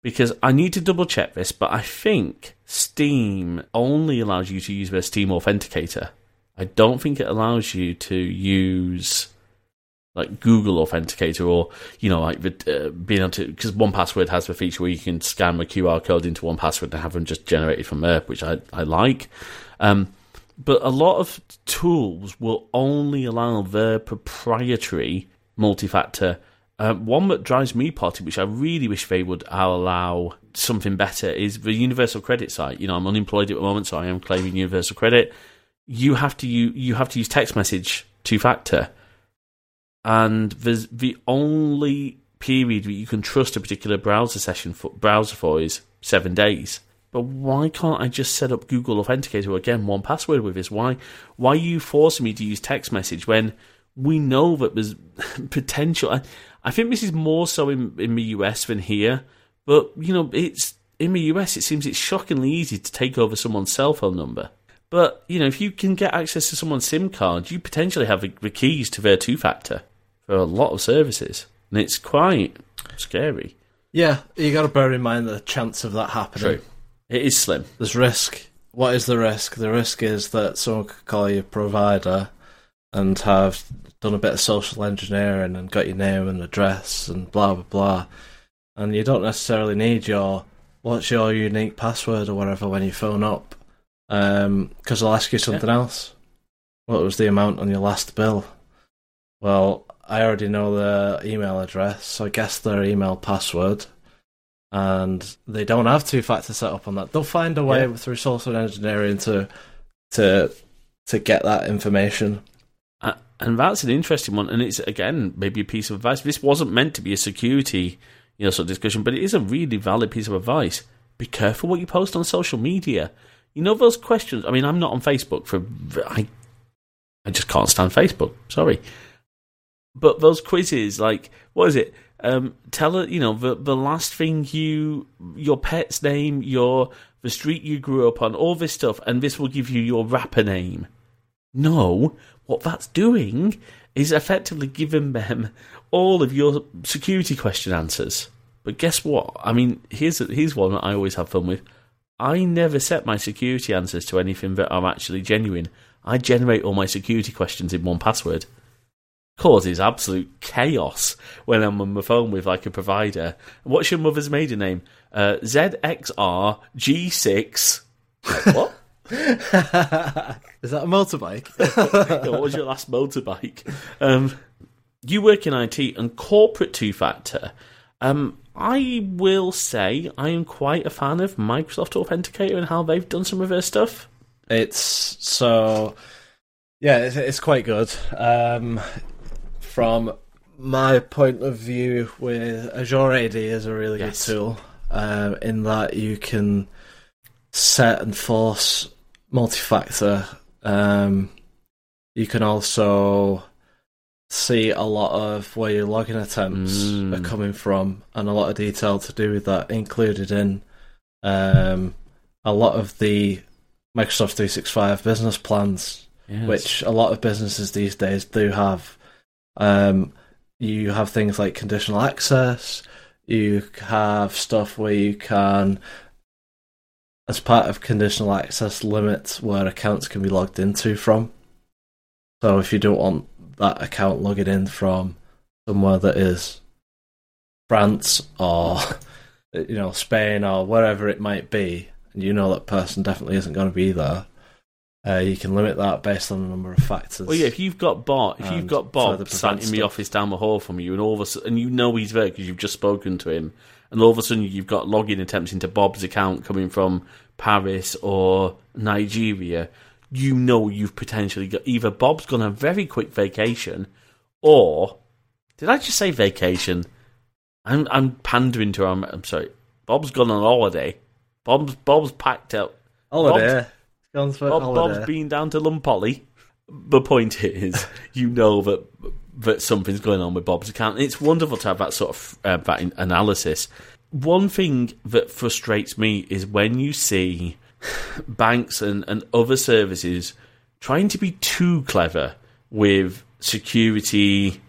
Because I need to double check this, but I think Steam only allows you to use their Steam Authenticator. I don't think it allows you to use like Google Authenticator or you know like uh, being able to because 1Password has the feature where you can scan the QR code into 1Password and have them just generated from there, which I I like. Um, but a lot of tools will only allow their proprietary multi-factor. Um, one that drives me potty, which I really wish they would allow something better, is the universal credit site. You know, I'm unemployed at the moment, so I am claiming universal credit. You have to you you have to use text message two factor and there's the only period that you can trust a particular browser session for, browser for is seven days. But why can't I just set up Google Authenticator again, 1Password with this? Why, why are you forcing me to use text message when we know that there's potential? I, I think this is more so in, in the US than here, but you know, it's in the US. It seems it's shockingly easy to take over someone's cell phone number. But you know, if you can get access to someone's SIM card, you potentially have the, keys to their two-factor for a lot of services, and it's quite scary. Yeah, you got to bear in mind the chance of that happening. True, it is slim. There's risk. What is the risk? The risk is that someone could call your provider and have done a bit of social engineering and got your name and address and blah blah blah, and you don't necessarily need your what's your unique password or whatever when you phone up, because um, they'll ask you something yeah. else. What was the amount on your last bill? Well, I already know their email address, so I guess their email password. And they don't have two factor set up on that. They'll find a way yeah. through social engineering to to to get that information. Uh, and that's an interesting one. And it's again maybe a piece of advice. This wasn't meant to be a security you know sort of discussion, but it is a really valid piece of advice. Be careful what you post on social media. You know those questions. I mean, I'm not on Facebook for I I just can't stand Facebook. Sorry but those quizzes, like what is it? Um, tell it, you know, the the last thing you, your pet's name, your the street you grew up on, all this stuff, and this will give you your rapper name. No, what that's doing is effectively giving them all of your security question answers. But guess what? I mean, here's here's one that I always have fun with. I never set my security answers to anything that are actually genuine. I generate all my security questions in 1Password causes absolute chaos when I'm on the phone with like a provider. What's your mother's maiden name? Uh, ZXRG6. what? Is that a motorbike? what was your last motorbike? Um, you work in IT and corporate two factor. Um, I will say I am quite a fan of Microsoft Authenticator and how they've done some of their stuff. It's so yeah, it's, it's quite good. Um, from my point of view, with Azure AD is a really yes. good tool um, in that you can set and force multi-factor. Um, you can also see a lot of where your login attempts mm. are coming from, and a lot of detail to do with that included in um, a lot of the Microsoft 365 business plans, Yes. which a lot of businesses these days do have. Um, you have things like conditional access. You have stuff where you can, as part of conditional access, limit where accounts can be logged into from. So if you don't want that account logging in from somewhere that is France or you know Spain or wherever it might be, and you know that person definitely isn't going to be there, uh, you can limit that based on a number of factors. Well, yeah, if you've got Bob, if you've got Bob sat in the office down the hall from you, and all of a sudden, and you know he's there because you've just spoken to him, and all of a sudden you've got login attempts into Bob's account coming from Paris or Nigeria, you know you've potentially got either Bob's gone on a very quick vacation, or did I just say vacation? I'm I'm pandering to him. I'm sorry. Bob's gone on holiday. Bob's Bob's packed up. holiday, gone for Bob, holiday. Bob's been down to Lumpolly. The point is, you know that that something's going on with Bob's account. And it's wonderful to have that sort of uh, that analysis. One thing that frustrates me is when you see banks and, and other services trying to be too clever with security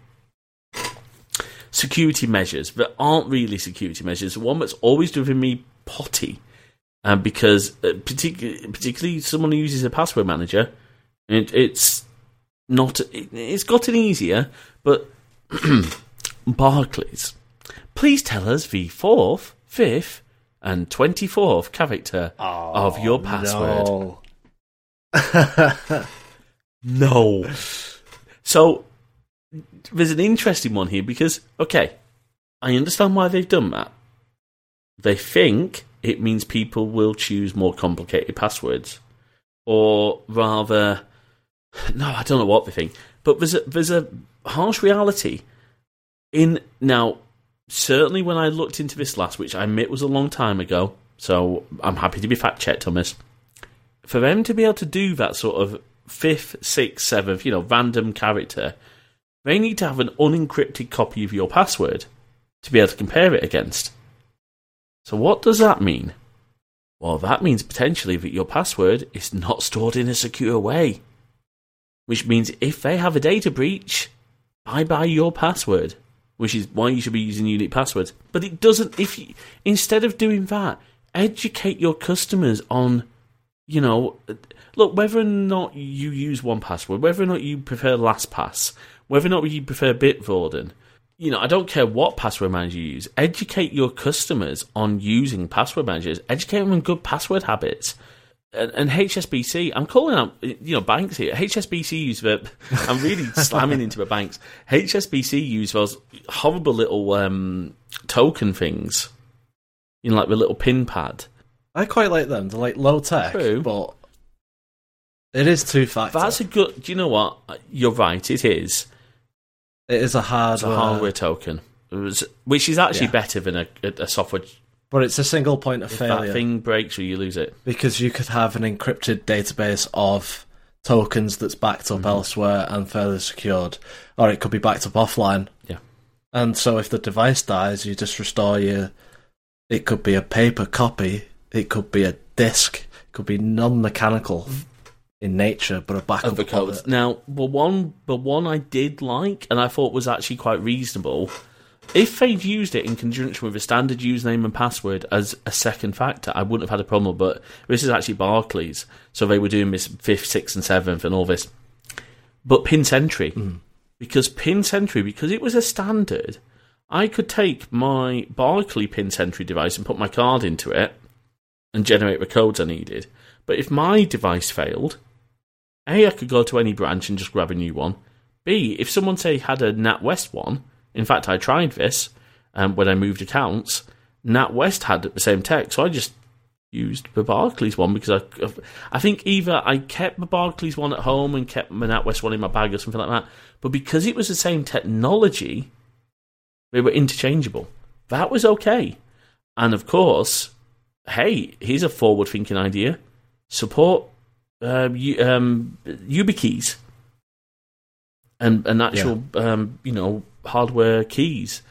security measures that aren't really security measures. One that's always driven me potty, um, because uh, particularly particularly someone who uses a password manager, it, it's not it, it's gotten easier, but Barclays, please tell us the fourth, fifth, and twenty fourth character oh, of your password. No. No. So there's an interesting one here because okay, I understand why they've done that. They think it means people will choose more complicated passwords, or rather, no, I don't know what they think. But there's a there's a harsh reality in now. Certainly, when I looked into this last, which I admit was a long time ago, so I'm happy to be fact checked on this for them to be able to do that sort of fifth, sixth, seventh, you know, random character, they need to have an unencrypted copy of your password to be able to compare it against. So, what does that mean? Well, that means potentially that your password is not stored in a secure way. Which means if they have a data breach, bye bye your password. Which is why you should be using unique passwords. But it doesn't, if you, instead of doing that, educate your customers on you know, look, whether or not you use 1Password, whether or not you prefer LastPass, whether or not you prefer Bitwarden, you know, I don't care what password manager you use. Educate your customers on using password managers. Educate them on good password habits. And, and HSBC, I'm calling out, you know, banks here. HSBC use the, I'm really slamming into the banks. HSBC use those horrible little um, token things, you know, like the little pin pad. I quite like them. They're like low tech, True. but it is two factor. That's a good. Do you know what? You're right. It is. it is a It's hardware, a hardware token, was- which is actually Yeah. better than a, a software. But it's a single point of If failure that thing breaks or you lose it. because you could have an encrypted database of tokens that's backed Mm-hmm. up elsewhere and further secured, or it could be backed up offline. Yeah. And so if the device dies, you just restore your. It could be a paper copy. It could be a disk. It could be non-mechanical in nature, but a backup Of the codes. Now, the one, the one I did like, and I thought was actually quite reasonable. If they'd used it in conjunction with a standard username and password as a second factor, I wouldn't have had a problem. But this is actually Barclays, so they were doing this fifth, sixth, and seventh, and all this. But PINsentry, hmm. because PINsentry, because it was a standard, I could take my Barclay PINsentry device and put my card into it and generate the codes I needed. But if my device failed, A, I could go to any branch and just grab a new one. B, if someone say had a NatWest one, in fact I tried this um, when I moved accounts, NatWest had the same tech, so I just used the Barclays one because I, I think either I kept the Barclays one at home and kept my NatWest one in my bag or something like that. But because it was the same technology, they were interchangeable. That was okay. And of course, hey, here's a forward-thinking idea: support um, U- um, YubiKeys and and actual um, you know hardware keys.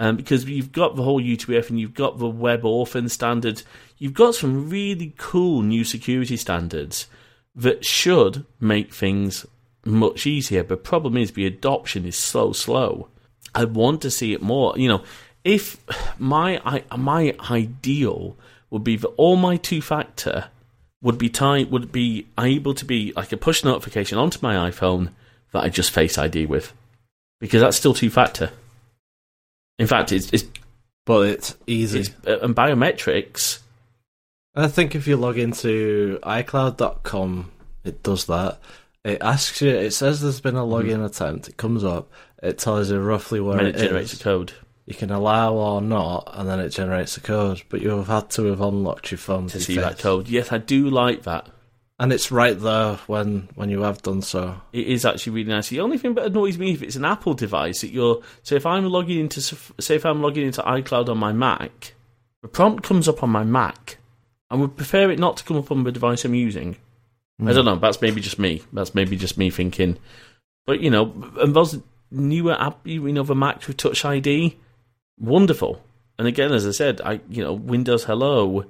um, because you've got the whole U2F and you've got the WebAuthn standard. You've got some really cool new security standards that should make things much easier. But problem is, the adoption is so slow. I want to see it more. You know, if my I, my ideal would be that all my two factor would be tied would be able to be like a push notification onto my iPhone that I just Face ID with, because that's still two factor. In fact, it's, it's but it's easy. It's, uh, and biometrics. I think if you log into iCloud.com, it does that. It asks you. It says there's been a mm-hmm. login mm. attempt. It comes up. It tells you roughly where and it, it generates is. a code. You can allow or not, and then it generates a code. But you have had to have unlocked your phone to, to see face. that code. Yes, I do like that and it's right there when when you have done so. It is actually really nice. The only thing that annoys me if it's an Apple device that you're so if I'm logging into say if I'm logging into iCloud on my Mac, the prompt comes up on my Mac. I would prefer it not to come up on the device I'm using. Mm. I don't know. That's maybe just me. That's maybe just me thinking. But you know, and those newer app, you know, the Mac with Touch ID, wonderful. And again, as I said, I you know, Windows Hello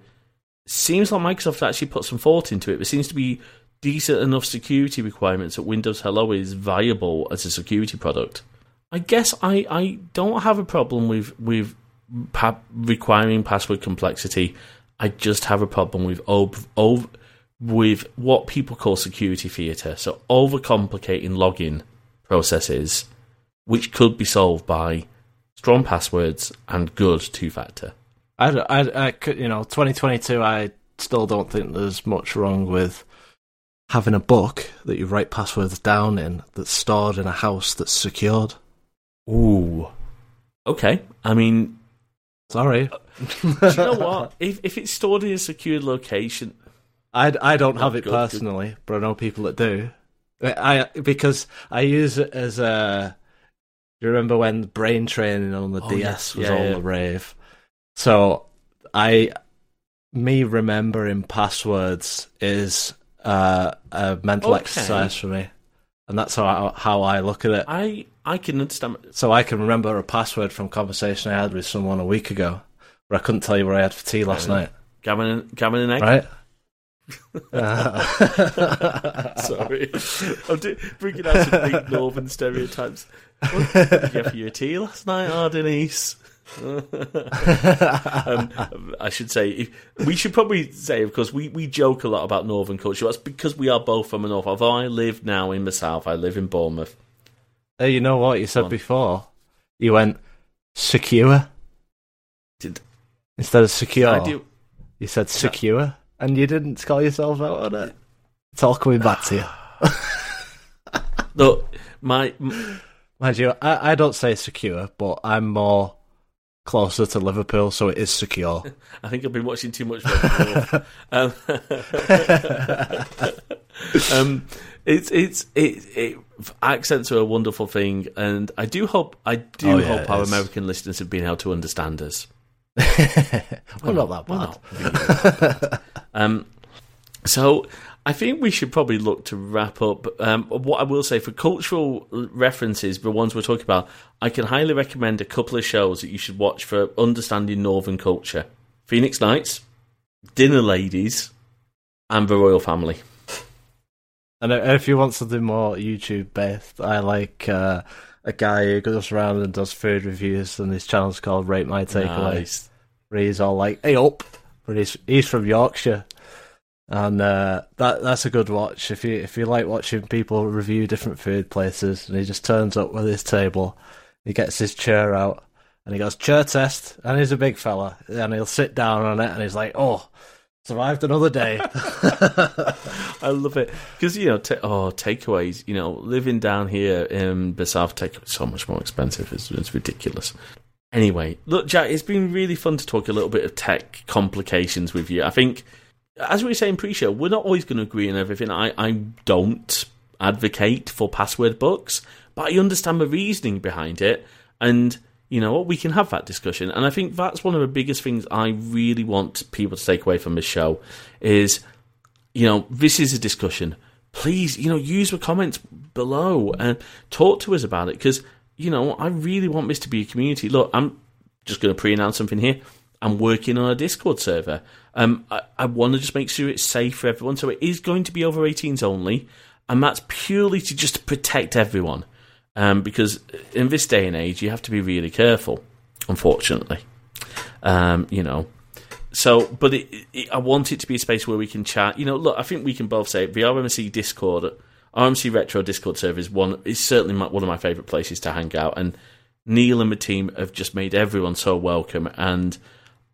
seems like Microsoft actually put some thought into it. There seems to be decent enough security requirements that Windows Hello is viable as a security product. I guess I, I don't have a problem with with pa- requiring password complexity. I just have a problem with over, over with what people call security theatre. So overcomplicating login processes, which could be solved by strong passwords and good two factor. I, I, I could, you know, 2022, I still don't think there's much wrong with having a book that you write passwords down in that's stored in a house that's secured. Ooh. Okay. I mean, sorry. do you know what? If if it's stored in a secured location, I, I don't oh, have it good, personally, good. but I know people that do. I because I use it as a. Do you remember when brain training on the oh, DS yes. was yeah, all yeah. the rave? So I, me remembering passwords is uh, a mental okay. exercise for me, and that's how I, how I look at it. I I can understand. So I can remember a password from a conversation I had with someone a week ago, where I couldn't tell you what I had for tea last night. Gammon and gammon and egg, right? Sorry, I'm do- bringing out some big northern stereotypes. What did you have for your tea last night, oh, Denise? Um, I should say if, we should probably say because we, we joke a lot about northern culture. That's because we are both from the north. Although I live now in the south, I live in Bournemouth. Hey, you know what you said before? You went secure. Did instead of secure? Do. You said secure, and you didn't call yourself out on it. It's all coming back to you. Look, my. Mind you, I, I don't say secure, but I'm more closer to Liverpool, so it is secure. I think I've been watching too much. um, um, it's it's it, it, accents are a wonderful thing, and I do hope I do oh, yeah, hope our is. American listeners have been able to understand us. We're not that bad. Not um, so I think we should probably look to wrap up. Um, what I will say for cultural references, the ones we're talking about, I can highly recommend a couple of shows that you should watch for understanding Northern culture: Phoenix Nights, Dinner Ladies, and The Royal Family. And if you want something more YouTube based, I like uh, a guy who goes around and does food reviews, and his channel's called Rate My Takeaways. Nice. Where he's all like, "Hey up," but he's he's from Yorkshire and uh, that that's a good watch if you if you like watching people review different food places. And he just turns up with his table, he gets his chair out, and he goes chair test, and he's a big fella, and he'll sit down on it, and he's like, oh. Survived another day. I love it because you know, t- oh, takeaways. You know, living down here in the south, take so much more expensive. It's, it's ridiculous. Anyway, look, Jack, it's been really fun to talk a little bit of tech complications with you. I think as we were saying pre-show, we're not always going to agree on everything. I, I don't advocate for password books, but I understand the reasoning behind it, and you know what, we can have that discussion. And I think that's one of the biggest things I really want people to take away from this show is, you know, this is a discussion. Please, you know, use the comments below and talk to us about it because you know I really want this to be a community. Look, I'm just going to pre-announce something here. I'm working on a Discord server. Um, I, I want to just make sure it's safe for everyone. So it is going to be over 18s only, and that's purely to just protect everyone. Um, because in this day and age, you have to be really careful. Unfortunately, um, you know. So, but it, it, I want it to be a space where we can chat. You know, look, I think we can both say the RMC Discord, RMC Retro Discord server is one is certainly my, one of my favourite places to hang out, and Neil and the team have just made everyone so welcome. And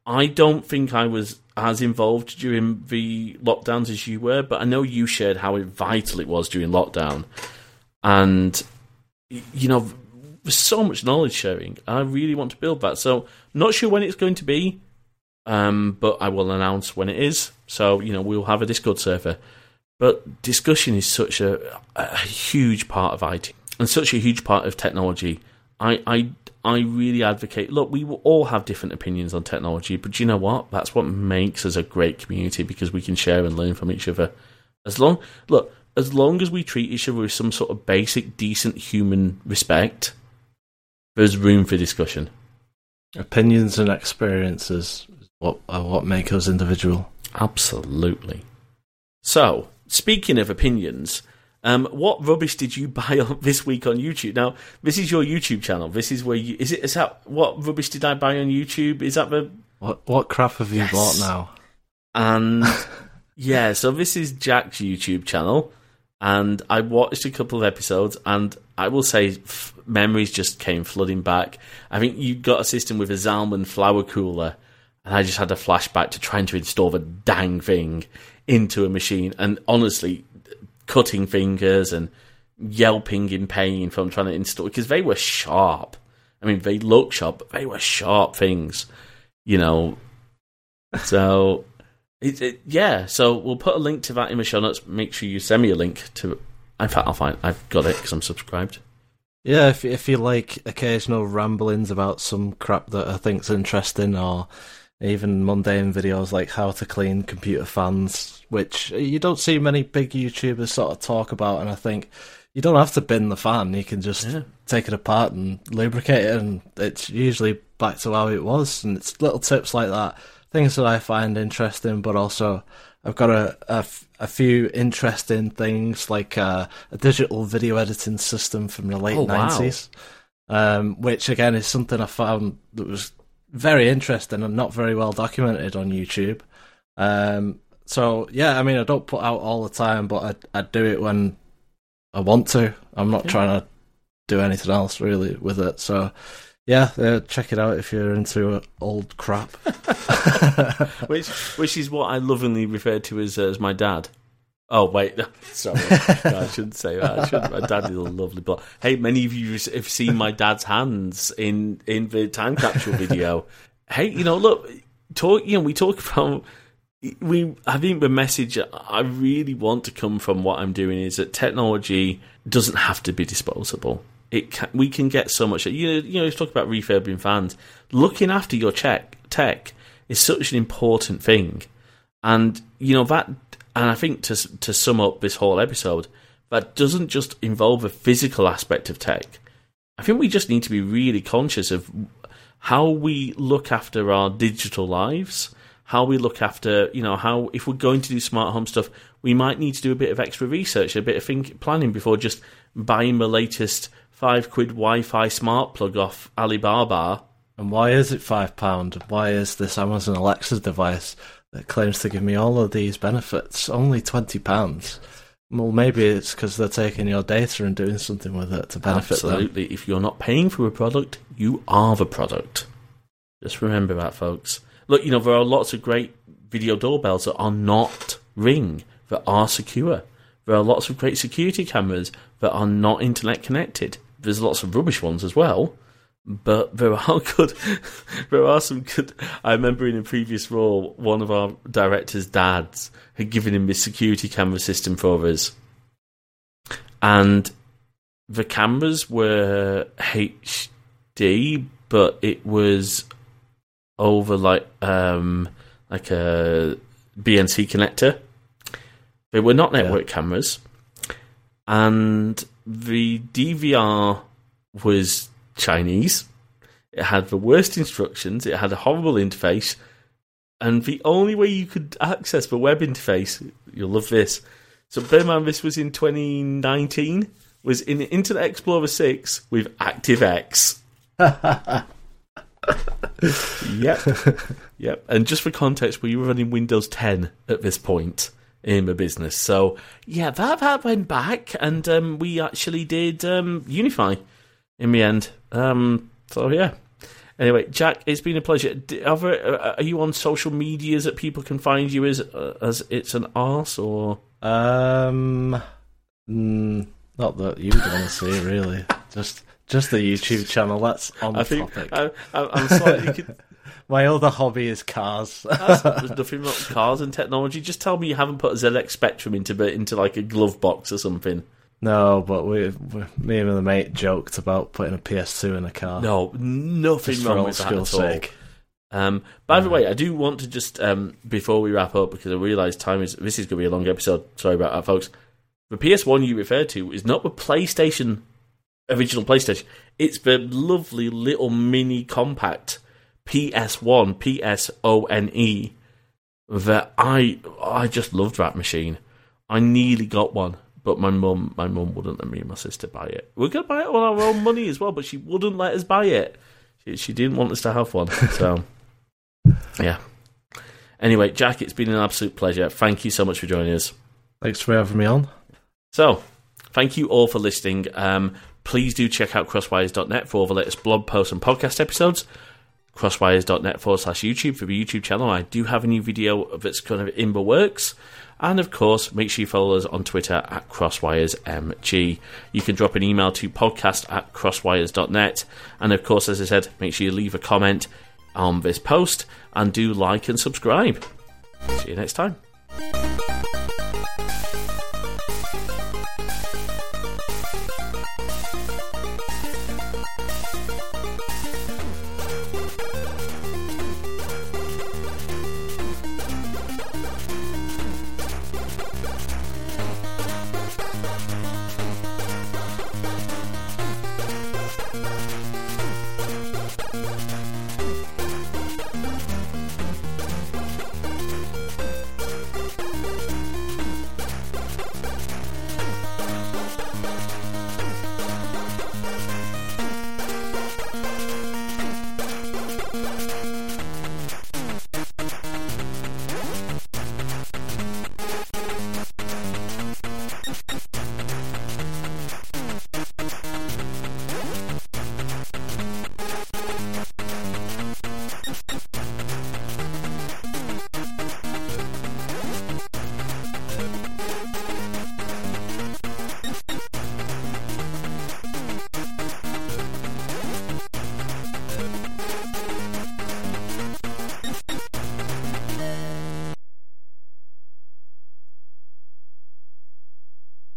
I don't think I was as involved during the lockdowns as you were, but I know you shared how vital it was during lockdown. And, you know, there's so much knowledge sharing. I really want to build that. So, not sure when it's going to be, um, but I will announce when it is. So, you know, we'll have a Discord server. But discussion is such a, a huge part of IT and such a huge part of technology. I, I I really advocate. Look, we will all have different opinions on technology, but you know what? That's what makes us a great community because we can share and learn from each other. As long look, as long as we treat each other with some sort of basic, decent human respect, there's room for discussion. Opinions and experiences what are what make us individual. Absolutely. So, speaking of opinions, um, what rubbish did you buy on, this week on YouTube? Now, this is your YouTube channel. This is where you is it? Is that what rubbish did I buy on YouTube? Is that the what? What crap have you Yes. bought now? and yeah? So this is Jack's YouTube channel, and I watched a couple of episodes, and I will say f- memories just came flooding back. I think you got a system with a Zalman flower cooler, and I just had a flashback to trying to install the dang thing into a machine, and honestly, cutting fingers and yelping in pain from trying to install because they were sharp. I mean, they look sharp, but they were sharp things, you know. So, it, it, yeah. So we'll put a link to that in the show notes. Make sure you send me a link to. In fact, I'll find. I've got it because I'm subscribed. Yeah, if if you like occasional ramblings about some crap that I think's interesting, or even mundane videos like how to clean computer fans, which you don't see many big YouTubers sort of talk about, and I think you don't have to bin the fan; you can just Yeah. take it apart and lubricate it, and it's usually back to how it was. And it's little tips like that, things that I find interesting, but also I've got a a few interesting things like uh, a digital video editing system from the late Oh, wow. nineties, um, which again is something I found that was very interesting and not very well documented on YouTube. Um, so yeah, I mean, I don't put out all the time, but I I do it when I want to. I'm not Yeah. trying to do anything else really with it. So yeah, uh, check it out if you're into uh, old crap. which which is what I lovingly refer to as uh, as my dad. Oh wait, sorry, No, I shouldn't say that. I shouldn't. My dad is a lovely bloke. Hey, many of you have seen my dad's hands in in the time capsule video. hey, you know, look, talk. You know, we talk about. We, I think the message I really want to come from what I'm doing is that technology doesn't have to be disposable. It can, we can get so much. You know, you know, talk about refurbing fans. Looking after your check, tech is such an important thing, and you know that. And I think to to sum up this whole episode, that doesn't just involve a physical aspect of tech. I think we just need to be really conscious of how we look after our digital lives, how we look after, you know, how if we're going to do smart home stuff, we might need to do a bit of extra research, a bit of think planning before just buying the latest five quid Wi-Fi smart plug off Alibaba. And why is it five pound? Why is this Amazon Alexa device that claims to give me all of these benefits only twenty pounds? Well, maybe it's because they're taking your data and doing something with it to benefit them. Absolutely, if you're not paying for a product, you are the product. Just remember that, folks. Look, you know there are lots of great video doorbells that are not Ring, that are secure. There are lots of great security cameras that are not internet connected. There's lots of rubbish ones as well, but there are good. there are some good. I remember in a previous role, one of our director's dads had given him this security camera system for us, and the cameras were HD, but it was over like um like a BNC connector. They were not Yeah. network cameras, and the DVR was Chinese. It had the worst instructions. It had a horrible interface. And the only way you could access the web interface, you'll love this. So bear in mind, this was in 2019, was in Internet Explorer 6 with ActiveX. yep. Yep. And just for context, we were running Windows 10 at this point in the business. So yeah, that that went back, and um, we actually did um, UniFi in the end. Um, so yeah. Anyway, Jack, it's been a pleasure. Are, you on social medias that people can find you as uh, as it's an arse or? Um, not that you'd want to see, really. Just just the YouTube channel. That's on I think think I, I, I'm slightly. My other hobby is cars. That's, there's nothing wrong cars and technology. Just tell me you haven't put a ZX Spectrum into the- into like a glove box or something. No, but we, we, me and the mate joked about putting a PS2 in a car. No, nothing wrong with that at all. sake. Um, by the way, I do want to just um, before we wrap up because I realise time is this is going to be a long episode. Sorry about that, folks. The PS1 you referred to is not the PlayStation original PlayStation. It's the lovely little mini compact PS1 P S O N E that I I just loved that machine. I nearly got one, but my mum my mum wouldn't let me and my sister buy it. We are gonna buy it on our own money as well, but she wouldn't let us buy it. She, she didn't want us to have one. So yeah. Anyway, Jack, it's been an absolute pleasure. Thank you so much for joining us. Thanks for having me on. So, thank you all for listening. Um, please do check out crosswires.net for all the latest blog posts and podcast episodes. Crosswires.net forward slash YouTube for the YouTube channel. I do have a new video that's kind of in the works. And of course, make sure you follow us on Twitter at CrosswiresMG. You can drop an email to podcast at crosswires.net. And of course, as I said, make sure you leave a comment on this post and do like and subscribe. See you next time.